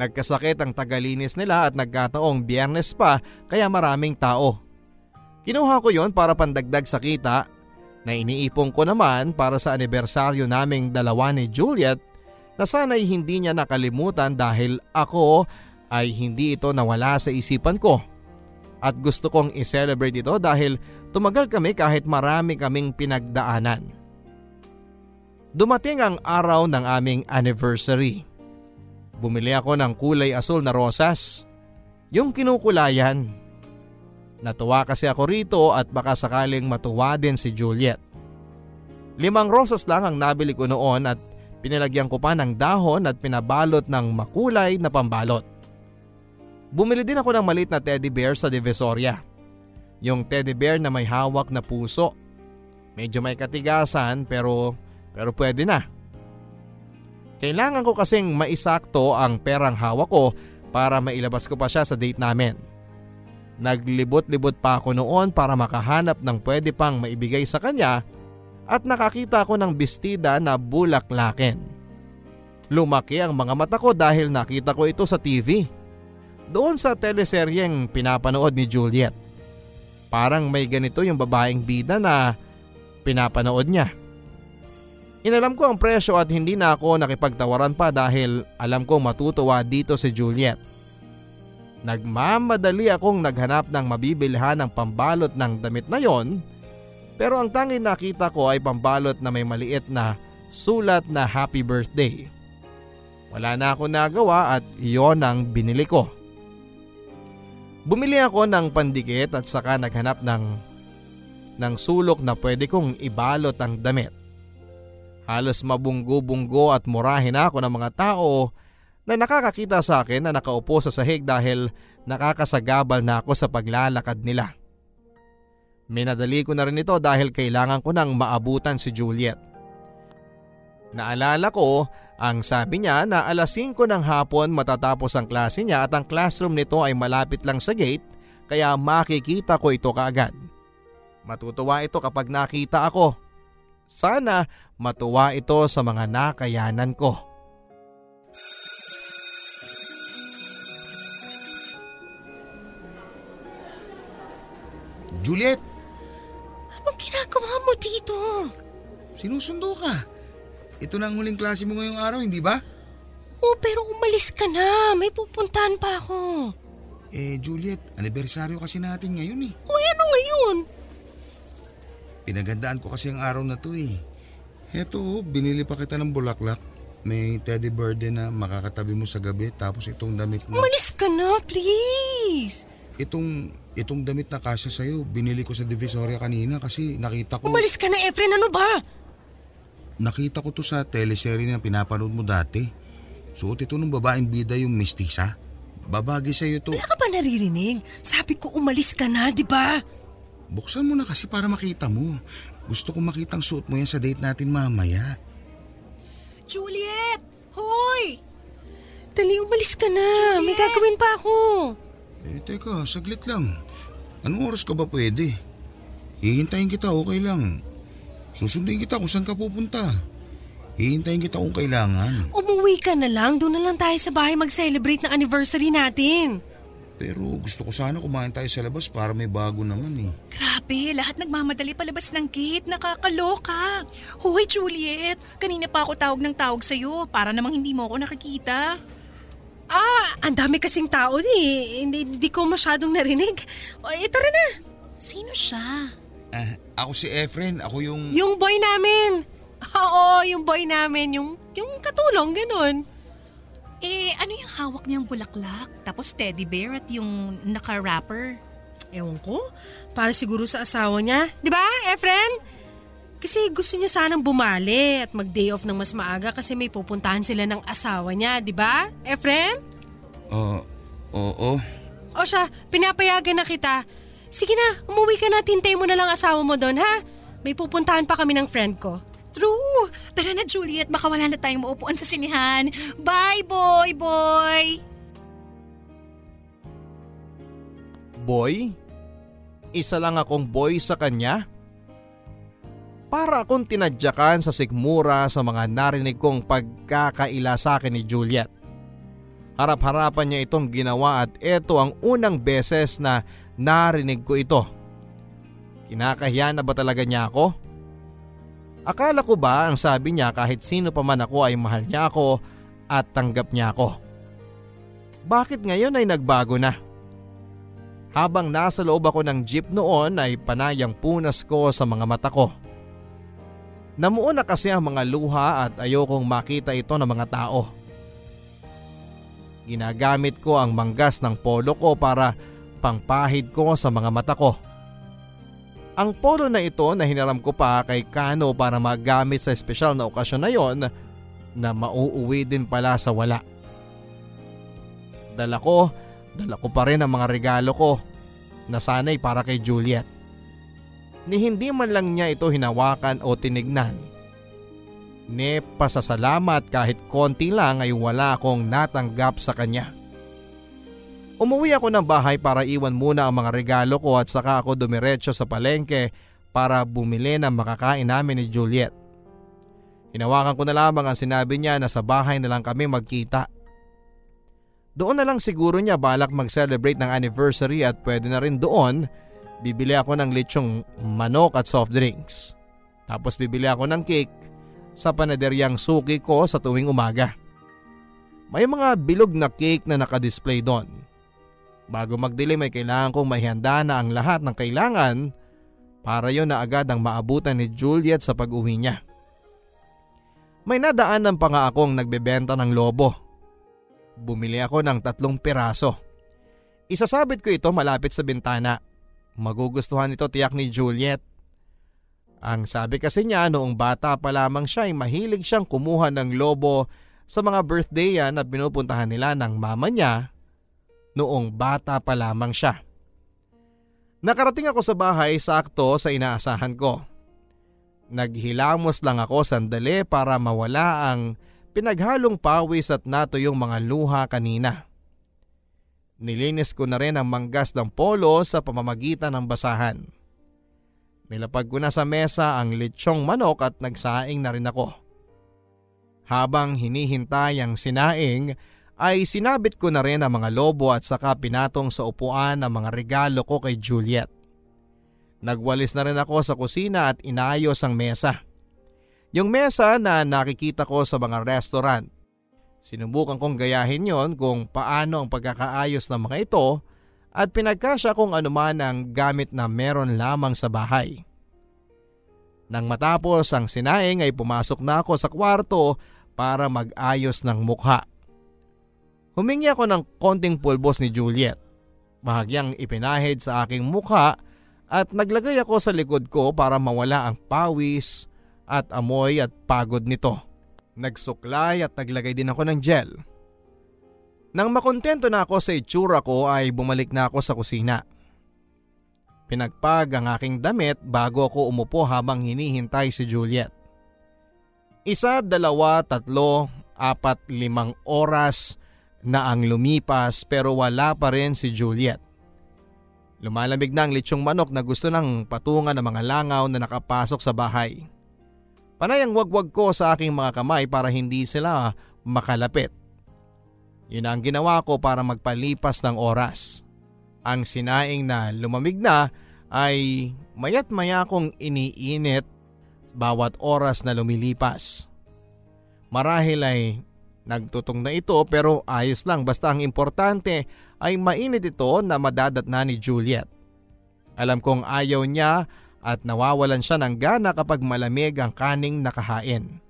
S1: nagkasakit ang tagalinis nila at nagkataong biyernes pa kaya maraming tao. Kinuha ko yon para pandagdag sa kita na iniipon ko naman para sa anibersaryo naming dalawa ni Juliet na sana'y hindi niya nakalimutan dahil ako ay hindi ito nawala sa isipan ko. At gusto kong i-celebrate ito dahil tumagal kami kahit marami kaming pinagdaanan. Dumating ang araw ng aming anniversary. Bumili ako ng kulay asul na rosas. Yung kinukulayan Natuwa kasi ako rito at baka sakaling matuwa din si Juliet. Limang rosas lang ang nabili ko noon at pinilagyan ko pa ng dahon at pinabalot ng makulay na pambalot. Bumili din ako ng maliit na teddy bear sa Divisoria. Yung teddy bear na may hawak na puso. Medyo may katigasan pero pero pwede na. Kailangan ko kasing maisakto ang perang hawak ko para mailabas ko pa siya sa date namin. Naglibot-libot pa ako noon para makahanap ng pwede pang maibigay sa kanya at nakakita ko ng bestida na bulaklakin. Lumaki ang mga mata ko dahil nakita ko ito sa TV. Doon sa teleseryeng pinapanood ni Juliet. Parang may ganito yung babaeng bida na pinapanood niya. Inalam ko ang presyo at hindi na ako nakipagtawaran pa dahil alam kong matutuwa dito si Juliet. Nagmamadali akong naghanap ng mabibilhan ng pambalot ng damit na yon pero ang tanging nakita ko ay pambalot na may maliit na sulat na happy birthday. Wala na ako nagawa at iyon ang binili ko. Bumili ako ng pandikit at saka naghanap ng ng sulok na pwede kong ibalot ang damit. Halos mabunggo-bunggo at murahin ako ng mga tao na nakakakita sa akin na nakaupo sa sahig dahil nakakasagabal na ako sa paglalakad nila. Minadali ko na rin ito dahil kailangan ko nang maabutan si Juliet. Naalala ko ang sabi niya na alas 5 ng hapon matatapos ang klase niya at ang classroom nito ay malapit lang sa gate kaya makikita ko ito kaagad. Matutuwa ito kapag nakita ako. Sana matuwa ito sa mga nakayanan ko.
S3: Juliet!
S2: Anong ginagawa mo dito?
S3: Sinusundo ka. Ito na ang huling klase mo ngayong araw, hindi ba?
S2: Oh, pero umalis ka na. May pupuntahan pa ako.
S3: Eh, Juliet, anibersaryo kasi natin ngayon eh.
S2: Uy, ano ngayon?
S3: Pinagandaan ko kasi ang araw na to eh. Heto, oh, binili pa kita ng bulaklak. May teddy bird din na makakatabi mo sa gabi tapos itong damit na...
S2: Umalis ka na, please.
S3: Itong, itong damit na kasya sa'yo, binili ko sa Divisoria kanina kasi nakita ko...
S2: Umalis ka na, Efren. Ano ba?
S3: Nakita ko to sa teleserye na pinapanood mo dati. Suot ito ng babaeng bida yung mistisa. Babagi sa'yo to.
S2: Wala ka ba naririnig? Sabi ko umalis ka na, di ba?
S3: Buksan mo na kasi para makita mo. Gusto ko makitang suot mo yan sa date natin mamaya.
S4: Juliet! Hoy!
S2: Dali, umalis ka na. May gagawin pa ako.
S3: Eh, teka, saglit lang. Anong oras ka ba pwede? Hihintayin kita, okay lang. Susundin kita kung saan ka pupunta. Hihintayin kita kung kailangan.
S2: Umuwi ka na lang. Doon na lang tayo sa bahay mag-celebrate ng anniversary natin.
S3: Pero gusto ko sana kumain tayo sa labas para may bago naman eh.
S4: Grabe, lahat nagmamadali palabas ng gate. Nakakaloka. Hoy, Juliet! Kanina pa ako tawag ng tawag sa'yo para namang hindi mo ako nakikita.
S2: Ah, ang dami kasing tao eh. Hindi, hindi ko masyadong narinig. O, eh, tara na.
S4: Sino siya?
S3: Ah, ako si Efren, ako yung...
S2: Yung boy namin. Oo, yung boy namin. Yung, yung katulong, ganun.
S4: Eh, ano yung hawak niyang bulaklak? Tapos teddy bear at yung naka-wrapper?
S2: Ewan ko. Para siguro sa asawa niya. Di ba, Efren? Kasi gusto niya sanang bumali at mag-day off ng mas maaga kasi may pupuntahan sila ng asawa niya, di ba, Efren?
S3: Oo, oo.
S2: O siya, pinapayagan na kita. Sige na, umuwi ka na, tintay mo na lang asawa mo doon, ha? May pupuntahan pa kami ng friend ko.
S4: True! Tara na, Juliet. Baka wala na tayong maupuan sa sinihan. Bye, boy, boy!
S1: Boy? Isa lang akong boy sa kanya? Para akong tinadyakan sa sikmura sa mga narinig kong pagkakaila sa akin ni Juliet. Harap-harapan niya itong ginawa at ito ang unang beses na narinig ko ito. Kinakahiya na ba talaga niya ako? Akala ko ba ang sabi niya kahit sino pa man ako ay mahal niya ako at tanggap niya ako? Bakit ngayon ay nagbago na? Habang nasa loob ako ng jeep noon ay panayang punas ko sa mga mata ko. Namuon na kasi ang mga luha at ayokong makita ito ng mga tao. Ginagamit ko ang manggas ng polo ko para pangpahid ko sa mga mata ko. Ang polo na ito na hinaram ko pa kay Kano para magamit sa espesyal na okasyon na yon na mauuwi din pala sa wala. Dala ko, dala ko pa rin ang mga regalo ko na sana'y para kay Juliet. Ni hindi man lang niya ito hinawakan o tinignan. Ni pasasalamat kahit konti lang ay wala akong natanggap sa kanya. Umuwi ako ng bahay para iwan muna ang mga regalo ko at saka ako dumiretso sa palengke para bumili ng makakain namin ni Juliet. Hinawakan ko na lamang ang sinabi niya na sa bahay na lang kami magkita. Doon na lang siguro niya balak mag-celebrate ng anniversary at pwede na rin doon bibili ako ng lechong manok at soft drinks. Tapos bibili ako ng cake sa panaderyang suki ko sa tuwing umaga. May mga bilog na cake na nakadisplay doon Bago magdilim ay kailangan kong mahihanda na ang lahat ng kailangan para yon na agad ang maabutan ni Juliet sa pag-uwi niya. May nadaanan pa nga akong nagbebenta ng lobo. Bumili ako ng tatlong piraso. Isasabit ko ito malapit sa bintana. Magugustuhan ito tiyak ni Juliet. Ang sabi kasi niya noong bata pa lamang siya ay mahilig siyang kumuha ng lobo sa mga birthday yan at pinupuntahan nila ng mama niya noong bata pa lamang siya. Nakarating ako sa bahay sakto sa inaasahan ko. Naghilamos lang ako sandali para mawala ang pinaghalong pawis at natuyong mga luha kanina. Nilinis ko na rin ang manggas ng polo sa pamamagitan ng basahan. Nilapag ko na sa mesa ang lechong manok at nagsaing na rin ako. Habang hinihintay ang sinaing ay sinabit ko na rin ang mga lobo at saka pinatong sa upuan ang mga regalo ko kay Juliet. Nagwalis na rin ako sa kusina at inayos ang mesa. Yung mesa na nakikita ko sa mga restaurant. Sinubukan kong gayahin yon kung paano ang pagkakaayos ng mga ito at pinagkasya kung anuman ang gamit na meron lamang sa bahay. Nang matapos ang sinaing ay pumasok na ako sa kwarto para mag-ayos ng mukha. Humingi ako ng konting pulbos ni Juliet. Bahagyang ipinahid sa aking mukha at naglagay ako sa likod ko para mawala ang pawis at amoy at pagod nito. Nagsuklay at naglagay din ako ng gel. Nang makontento na ako sa itsura ko ay bumalik na ako sa kusina. Pinagpag ang aking damit bago ako umupo habang hinihintay si Juliet. Isa, dalawa, tatlo, apat, limang oras na ang lumipas pero wala pa rin si Juliet. Lumalamig na ang lechong manok na gusto ng patungan ng mga langaw na nakapasok sa bahay. Panay ang wagwag ko sa aking mga kamay para hindi sila makalapit. Yun ang ginawa ko para magpalipas ng oras. Ang sinaing na lumamig na ay mayat maya kong iniinit bawat oras na lumilipas. Marahil ay Nagtutong na ito pero ayos lang basta ang importante ay mainit ito na madadat na ni Juliet. Alam kong ayaw niya at nawawalan siya ng gana kapag malamig ang kaning nakahain.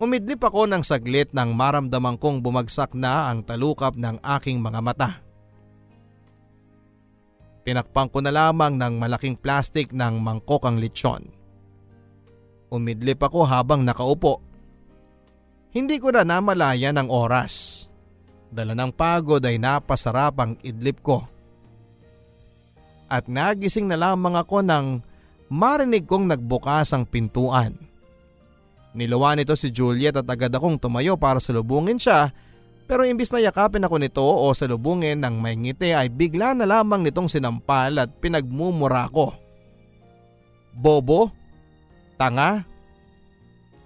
S1: Umidlip ako ng saglit nang maramdaman kong bumagsak na ang talukap ng aking mga mata. Pinakpang ko na lamang ng malaking plastik ng mangkok ang lechon. Umidlip ako habang nakaupo hindi ko na namalaya ng oras. Dala ng pagod ay napasarap ang idlip ko. At nagising na lamang ako nang marinig kong nagbukas ang pintuan. Niluwa nito si Juliet at agad akong tumayo para salubungin siya pero imbis na yakapin ako nito o salubungin ng may ngiti ay bigla na lamang nitong sinampal at pinagmumura ko. Bobo? Tanga?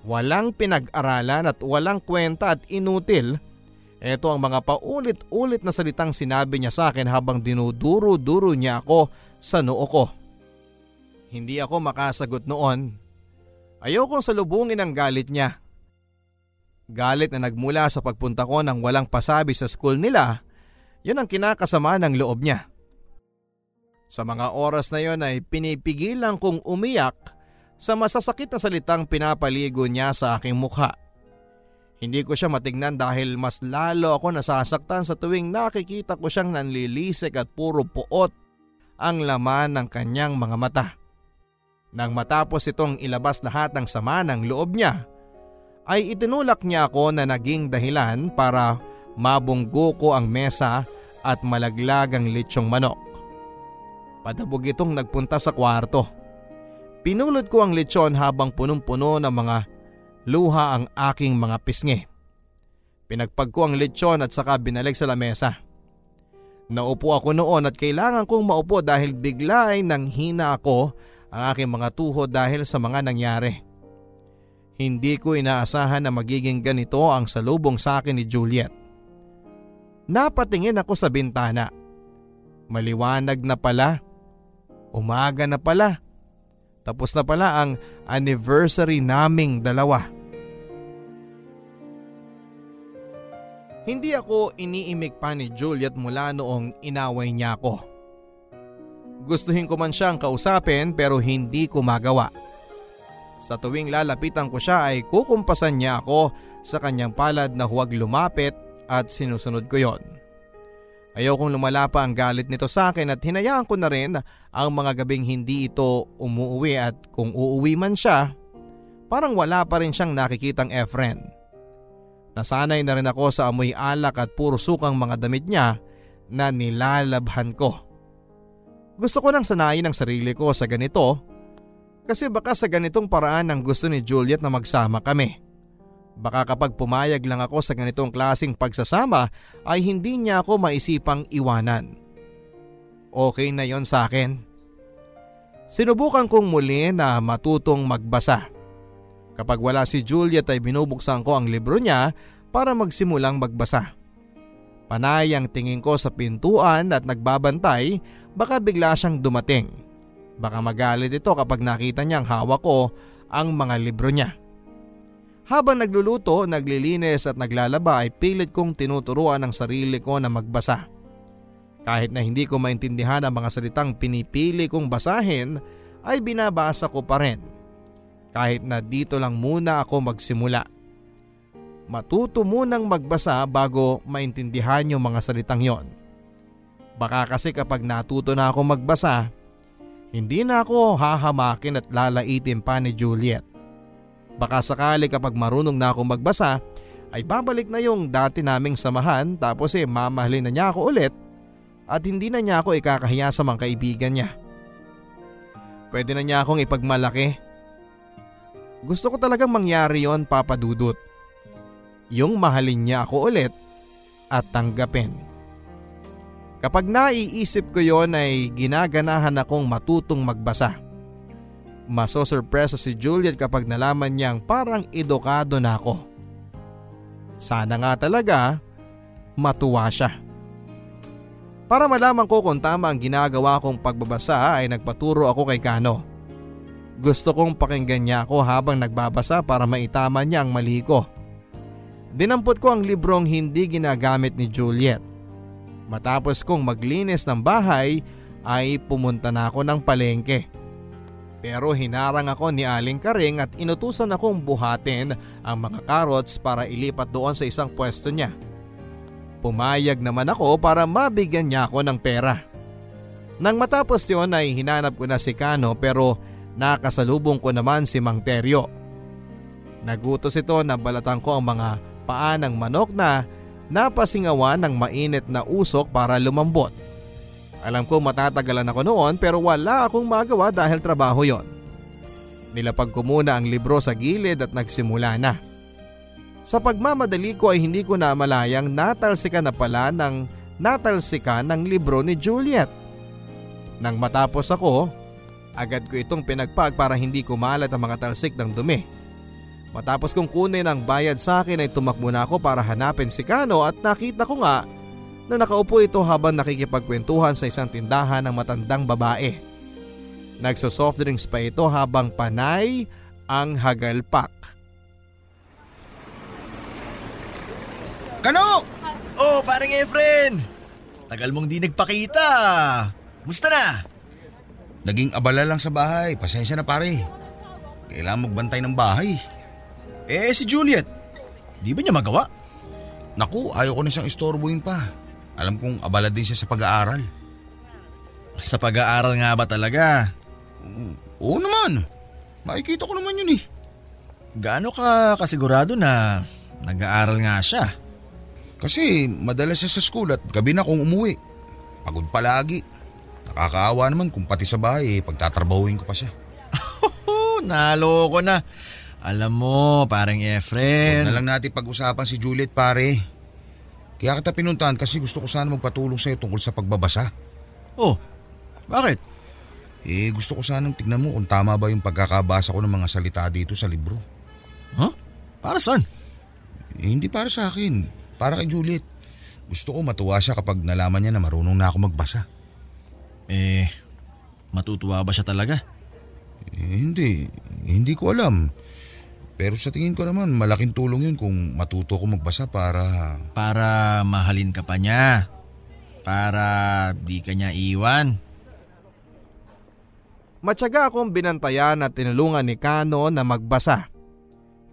S1: Walang pinag-aralan at walang kwenta at inutil. Ito ang mga paulit-ulit na salitang sinabi niya sa akin habang dinuduro-duro niya ako sa noo ko. Hindi ako makasagot noon. Ayokong salubungin ang galit niya. Galit na nagmula sa pagpunta ko ng walang pasabi sa school nila, yun ang kinakasama ng loob niya. Sa mga oras na yon ay pinipigilan kong umiyak sa masasakit na salitang pinapaligo niya sa aking mukha. Hindi ko siya matignan dahil mas lalo ako nasasaktan sa tuwing nakikita ko siyang nanlilisik at puro puot ang laman ng kanyang mga mata. Nang matapos itong ilabas lahat ng sama ng loob niya, ay itinulak niya ako na naging dahilan para mabunggo ko ang mesa at malaglag ang lechong manok. Padabog itong nagpunta sa kwarto. Pinulot ko ang lechon habang punong-puno ng mga luha ang aking mga pisngi. Pinagpag ko ang lechon at saka binalik sa lamesa. Naupo ako noon at kailangan kong maupo dahil bigla ay nanghina ako ang aking mga tuhod dahil sa mga nangyari. Hindi ko inaasahan na magiging ganito ang salubong sa akin ni Juliet. Napatingin ako sa bintana. Maliwanag na pala. Umaga na pala. Tapos na pala ang anniversary naming dalawa. Hindi ako iniimik pa ni Juliet mula noong inaway niya ako. Gustuhin ko man siyang kausapin pero hindi ko magawa. Sa tuwing lalapitan ko siya ay kukumpasan niya ako sa kanyang palad na huwag lumapit at sinusunod ko yon. Ayokong lumala pa ang galit nito sa akin at hinayaan ko na rin ang mga gabing hindi ito umuuwi at kung uuwi man siya, parang wala pa rin siyang nakikitang e-friend. Nasanay na rin ako sa amoy alak at puro sukang mga damit niya na nilalabhan ko. Gusto ko nang sanayin ang sarili ko sa ganito kasi baka sa ganitong paraan ang gusto ni Juliet na magsama kami. Baka kapag pumayag lang ako sa ganitong klasing pagsasama ay hindi niya ako maisipang iwanan. Okay na yon sa akin. Sinubukan kong muli na matutong magbasa. Kapag wala si Juliet ay binubuksan ko ang libro niya para magsimulang magbasa. Panay ang tingin ko sa pintuan at nagbabantay baka bigla siyang dumating. Baka magalit ito kapag nakita niyang hawak ko ang mga libro niya. Habang nagluluto, naglilinis at naglalaba ay pilit kong tinuturuan ang sarili ko na magbasa. Kahit na hindi ko maintindihan ang mga salitang pinipili kong basahin ay binabasa ko pa rin. Kahit na dito lang muna ako magsimula matuto munang magbasa bago maintindihan yung mga salitang yon. Baka kasi kapag natuto na ako magbasa, hindi na ako hahamakin at lalaitin pa ni Juliet. Baka sakali kapag marunong na ako magbasa, ay babalik na yung dati naming samahan tapos eh mamahalin na niya ako ulit at hindi na niya ako ikakahiya sa mga kaibigan niya. Pwede na niya akong ipagmalaki. Gusto ko talagang mangyari yon papadudot yung mahalin niya ako ulit at tanggapin. Kapag naiisip ko yon ay ginaganahan akong matutong magbasa. Masosurpresa si Juliet kapag nalaman niyang parang edukado na ako. Sana nga talaga matuwa siya. Para malaman ko kung tama ang ginagawa kong pagbabasa ay nagpaturo ako kay Kano. Gusto kong pakinggan niya ako habang nagbabasa para maitama niya ang mali ko. Dinampot ko ang librong hindi ginagamit ni Juliet. Matapos kong maglinis ng bahay ay pumunta na ako ng palengke. Pero hinarang ako ni Aling Karing at inutusan akong buhatin ang mga carrots para ilipat doon sa isang pwesto niya. Pumayag naman ako para mabigyan niya ako ng pera. Nang matapos yon ay hinanap ko na si Kano pero nakasalubong ko naman si Mang Teryo. Nagutos ito na balatan ko ang mga paa ng manok na napasingawan ng mainit na usok para lumambot. Alam ko matatagalan ako noon pero wala akong magawa dahil trabaho yon. Nilapag ko muna ang libro sa gilid at nagsimula na. Sa pagmamadali ko ay hindi ko na malayang natalsika na pala ng natalsika ng libro ni Juliet. Nang matapos ako, agad ko itong pinagpag para hindi kumalat ang mga talsik ng dumi. Matapos kong kunin ang bayad sa akin ay tumakbo na ako para hanapin si Kano at nakita ko nga na nakaupo ito habang nakikipagkwentuhan sa isang tindahan ng matandang babae. Nagsosoft drinks pa ito habang panay ang hagalpak.
S3: Kano!
S5: Oh, parang Efren! Tagal mong di nagpakita. Musta na?
S3: Naging abala lang sa bahay. Pasensya na pare. Kailangan magbantay ng bahay.
S5: Eh, si Juliet. Di ba niya magawa?
S3: Naku, ayaw ko na siyang istorbuhin pa. Alam kong abala din siya sa pag-aaral.
S5: Sa pag-aaral nga ba talaga?
S3: Oo naman. Makikita ko naman yun eh.
S5: Gaano ka kasigurado na nag-aaral nga siya?
S3: Kasi madalas siya sa school at gabi na kung umuwi. Pagod palagi. Nakakaawa naman kung pati sa bahay eh, pagtatrabahuin ko pa siya.
S5: Naloko na. Alam mo, parang
S3: Huwag
S5: Efren.
S3: na lang natin pag-usapan si Juliet pare. Kaya kita pinuntahan kasi gusto ko sana magpatulong sa'yo tungkol sa pagbabasa.
S5: Oh, bakit?
S3: Eh gusto ko sanang tignan mo kung tama ba yung pagkakabasa ko ng mga salita dito sa libro.
S5: Huh? Para saan?
S3: Eh, hindi para sa akin, para kay Juliet. Gusto ko matuwa siya kapag nalaman niya na marunong na ako magbasa.
S5: Eh, matutuwa ba siya talaga?
S3: Eh, hindi, hindi ko alam. Pero sa tingin ko naman malaking tulong yun kung matuto ko magbasa para...
S5: Para mahalin ka pa niya. Para di ka niya iwan.
S1: Matyaga akong binantayan at tinulungan ni Kano na magbasa.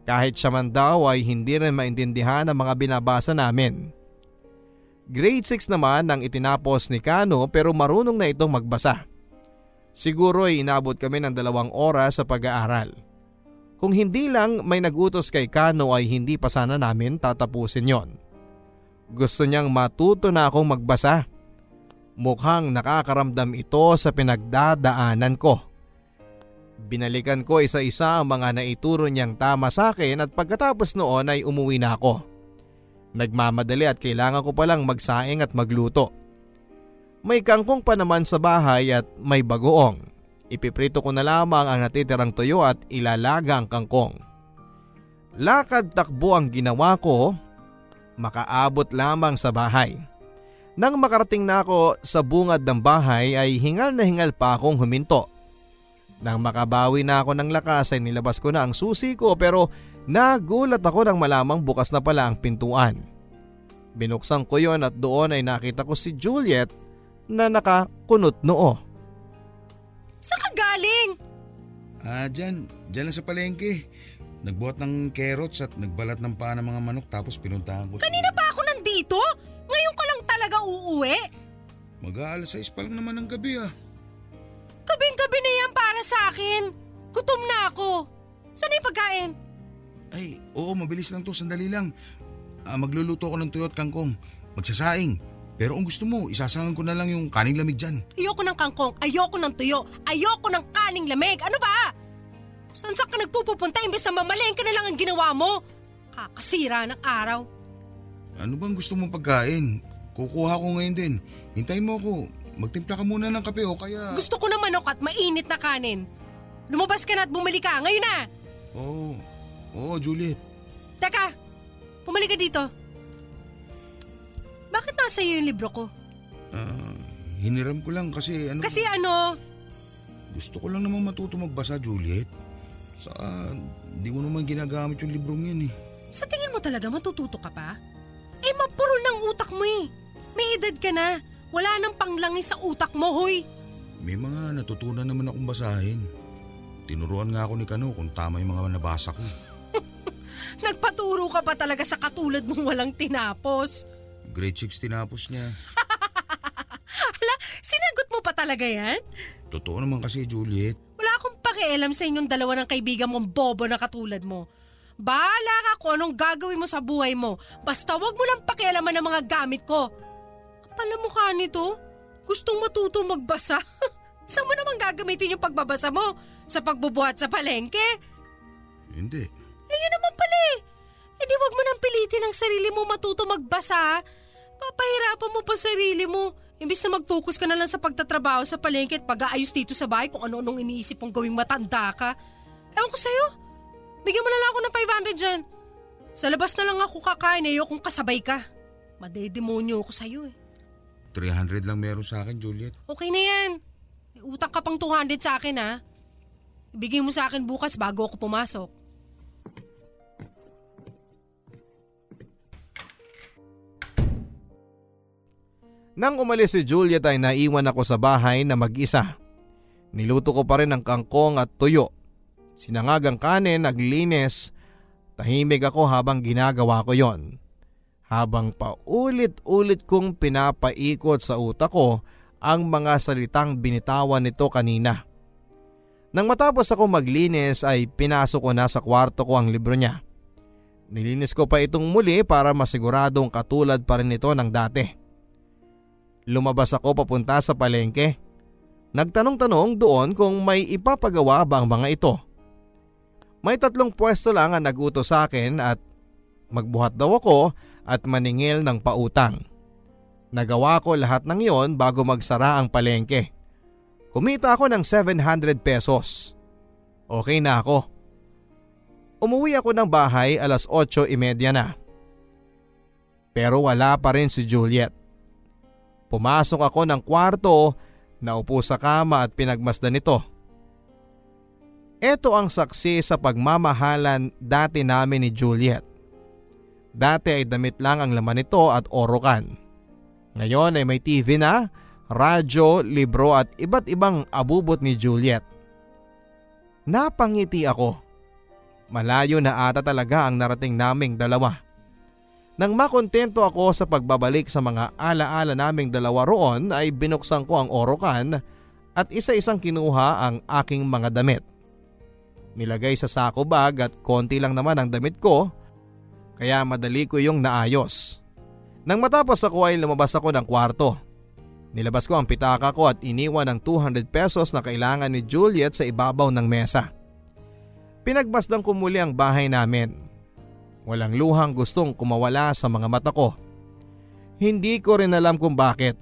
S1: Kahit siya man daw ay hindi rin maintindihan ang mga binabasa namin. Grade 6 naman ang itinapos ni Kano pero marunong na itong magbasa. Siguro ay inabot kami ng dalawang oras sa pag-aaral. Kung hindi lang may nagutos kay Kano ay hindi pa sana namin tatapusin yon. Gusto niyang matuto na akong magbasa. Mukhang nakakaramdam ito sa pinagdadaanan ko. Binalikan ko isa-isa ang mga naituro niyang tama sa akin at pagkatapos noon ay umuwi na ako. Nagmamadali at kailangan ko palang magsaing at magluto. May kangkong pa naman sa bahay at may bagoong. Ipiprito ko na lamang ang natitirang tuyo at ilalaga ang kangkong. Lakad takbo ang ginawa ko, makaabot lamang sa bahay. Nang makarating na ako sa bungad ng bahay ay hingal na hingal pa akong huminto. Nang makabawi na ako ng lakas ay nilabas ko na ang susi ko pero nagulat ako nang malamang bukas na pala ang pintuan. Binuksan ko yon at doon ay nakita ko si Juliet na nakakunot noo.
S2: Saan ka galing?
S3: Ah, dyan, dyan lang sa palengke. Nagbuhat ng carrots at nagbalat ng paa ng mga manok tapos pinuntahan ko.
S2: Kanina pa ako nandito? Ngayon ka lang talaga uuwi?
S3: Mag-aalas 6 pa lang naman ng gabi ah.
S2: Kabing-gabi na yan para sa akin. Gutom na ako. Saan yung pagkain?
S3: Ay, oo, mabilis lang to, sandali lang. Ah, magluluto ako ng tuyo at kangkong. Magsasaing. Pero kung gusto mo, isasangan ko na lang yung kaning lamig dyan.
S2: Ayoko ng kangkong, ayoko ng tuyo, ayoko ng kaning lamig. Ano ba? Saan saan ka nagpupunta imbes na mamalengke na lang ang ginawa mo? Kakasira ng araw.
S3: Ano bang gusto mong pagkain? Kukuha ko ngayon din. Hintayin mo ako. Magtimpla ka muna ng kape o kaya...
S2: Gusto ko ng manok at mainit na kanin. Lumabas ka na at bumalik ka. Ngayon na!
S3: Oo. Oo, Juliet.
S2: Teka, pumalik ka dito. Bakit nasa iyo yung libro ko?
S3: Ah, hiniram ko lang kasi ano...
S2: Kasi ano,
S3: Gusto ko lang naman matuto magbasa, Juliet. Saka, di mo naman ginagamit yung librong yun eh.
S2: sa tingin mo talaga matututo ka pa? Eh, mapurol ng utak mo eh. May edad ka na. Wala nang panglangis sa utak mo, hoy.
S3: May mga natutunan naman akong basahin. Tinuruan nga ako ni Kano kung tama yung mga nabasa ko.
S2: Nagpaturo ka pa talaga sa katulad mong walang tinapos.
S3: Grade 6 tinapos niya.
S2: Ala, sinagot mo pa talaga yan?
S3: Totoo naman kasi, Juliet.
S2: Wala akong pakialam sa inyong dalawa ng kaibigan mong bobo na katulad mo. Bahala ka kung anong gagawin mo sa buhay mo. Basta wag mo lang pakialaman ng mga gamit ko. Kapal ang mukha nito. Gustong matuto magbasa. Saan mo naman gagamitin yung pagbabasa mo? Sa pagbubuhat sa palengke?
S3: Hindi.
S2: Ayun naman pala eh. E di wag mo nang pilitin ang sarili mo matuto magbasa. Papahirapan mo pa sarili mo. Imbis na mag-focus ka na lang sa pagtatrabaho sa palengke at pag-aayos dito sa bahay kung ano-anong iniisip mong gawing matanda ka. Ewan ko sa'yo. Bigyan mo na lang ako ng 500 dyan. Sa labas na lang ako kakain eh, kung kasabay ka. Madedemonyo ako sa'yo eh.
S3: 300 lang meron sa akin, Juliet.
S2: Okay na yan. May utang ka pang 200 sa akin ha. Ibigay mo sa akin bukas bago ako pumasok.
S1: Nang umalis si Juliet ay naiwan ako sa bahay na mag-isa. Niluto ko pa rin ang kangkong at tuyo. Sinangagang kanin, naglinis. Tahimik ako habang ginagawa ko yon. Habang paulit-ulit kong pinapaikot sa utak ko ang mga salitang binitawan nito kanina. Nang matapos ako maglinis ay pinasok ko na sa kwarto ko ang libro niya. Nilinis ko pa itong muli para masiguradong katulad pa rin ito ng dati. Lumabas ako papunta sa palengke. Nagtanong-tanong doon kung may ipapagawa ba ang mga ito. May tatlong pwesto lang ang naguto sa akin at magbuhat daw ako at maningil ng pautang. Nagawa ko lahat ng yon bago magsara ang palengke. Kumita ako ng 700 pesos. Okay na ako. Umuwi ako ng bahay alas 8.30 na. Pero wala pa rin si Juliet. Pumasok ako ng kwarto, naupo sa kama at pinagmasdan ito. Ito ang saksi sa pagmamahalan dati namin ni Juliet. Dati ay damit lang ang laman nito at orokan. Ngayon ay may TV na, radyo, libro at iba't ibang abubot ni Juliet. Napangiti ako. Malayo na ata talaga ang narating naming dalawa. Nang makontento ako sa pagbabalik sa mga alaala naming dalawa roon ay binuksan ko ang orokan at isa-isang kinuha ang aking mga damit. Nilagay sa sako bag at konti lang naman ang damit ko kaya madali ko yung naayos. Nang matapos ako ay lumabas ako ng kwarto. Nilabas ko ang pitaka ko at iniwan ang 200 pesos na kailangan ni Juliet sa ibabaw ng mesa. Pinagmasdan ko muli ang bahay namin. Walang luhang gustong kumawala sa mga mata ko. Hindi ko rin alam kung bakit.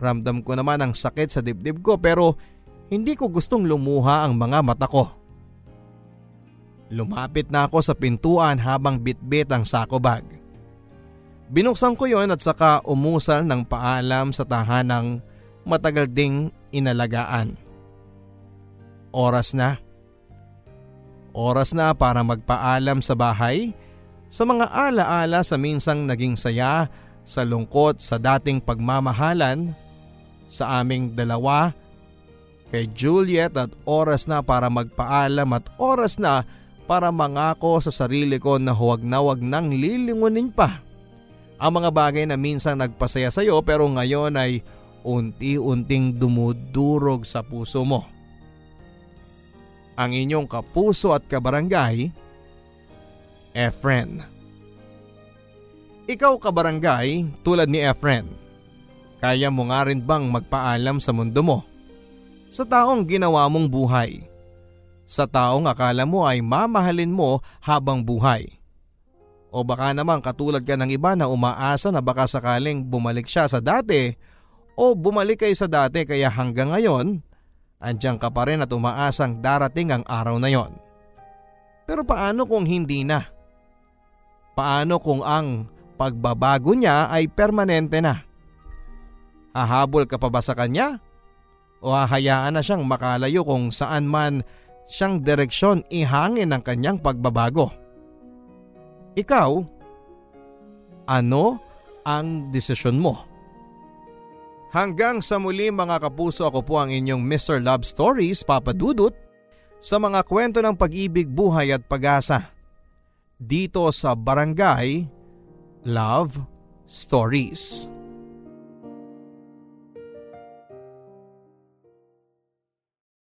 S1: Ramdam ko naman ang sakit sa dibdib ko pero hindi ko gustong lumuha ang mga mata ko. Lumapit na ako sa pintuan habang bitbit ang sako bag. Binuksan ko yon at saka umusal ng paalam sa tahanang matagal ding inalagaan. Oras na. Oras na para magpaalam sa bahay sa mga alaala sa minsang naging saya sa lungkot sa dating pagmamahalan sa aming dalawa kay Juliet at oras na para magpaalam at oras na para mangako sa sarili ko na huwag na huwag nang lilingunin pa. Ang mga bagay na minsan nagpasaya sa iyo pero ngayon ay unti-unting dumudurog sa puso mo. Ang inyong kapuso at kabarangay, Efren. Ikaw kabarangay tulad ni Efren, kaya mo nga rin bang magpaalam sa mundo mo? Sa taong ginawa mong buhay sa taong akala mo ay mamahalin mo habang buhay. O baka naman katulad ka ng iba na umaasa na baka sakaling bumalik siya sa dati o bumalik kayo sa dati kaya hanggang ngayon, andyan ka pa rin at umaasang darating ang araw na yon. Pero paano kung hindi na? Paano kung ang pagbabago niya ay permanente na? Hahabol ka pa ba sa kanya? O hahayaan na siyang makalayo kung saan man siyang direksyon ihangin ng kanyang pagbabago. Ikaw, ano ang desisyon mo? Hanggang sa muli mga kapuso ako po ang inyong Mr. Love Stories, Papa Dudut, sa mga kwento ng pag-ibig, buhay at pag-asa. Dito sa Barangay Love Stories.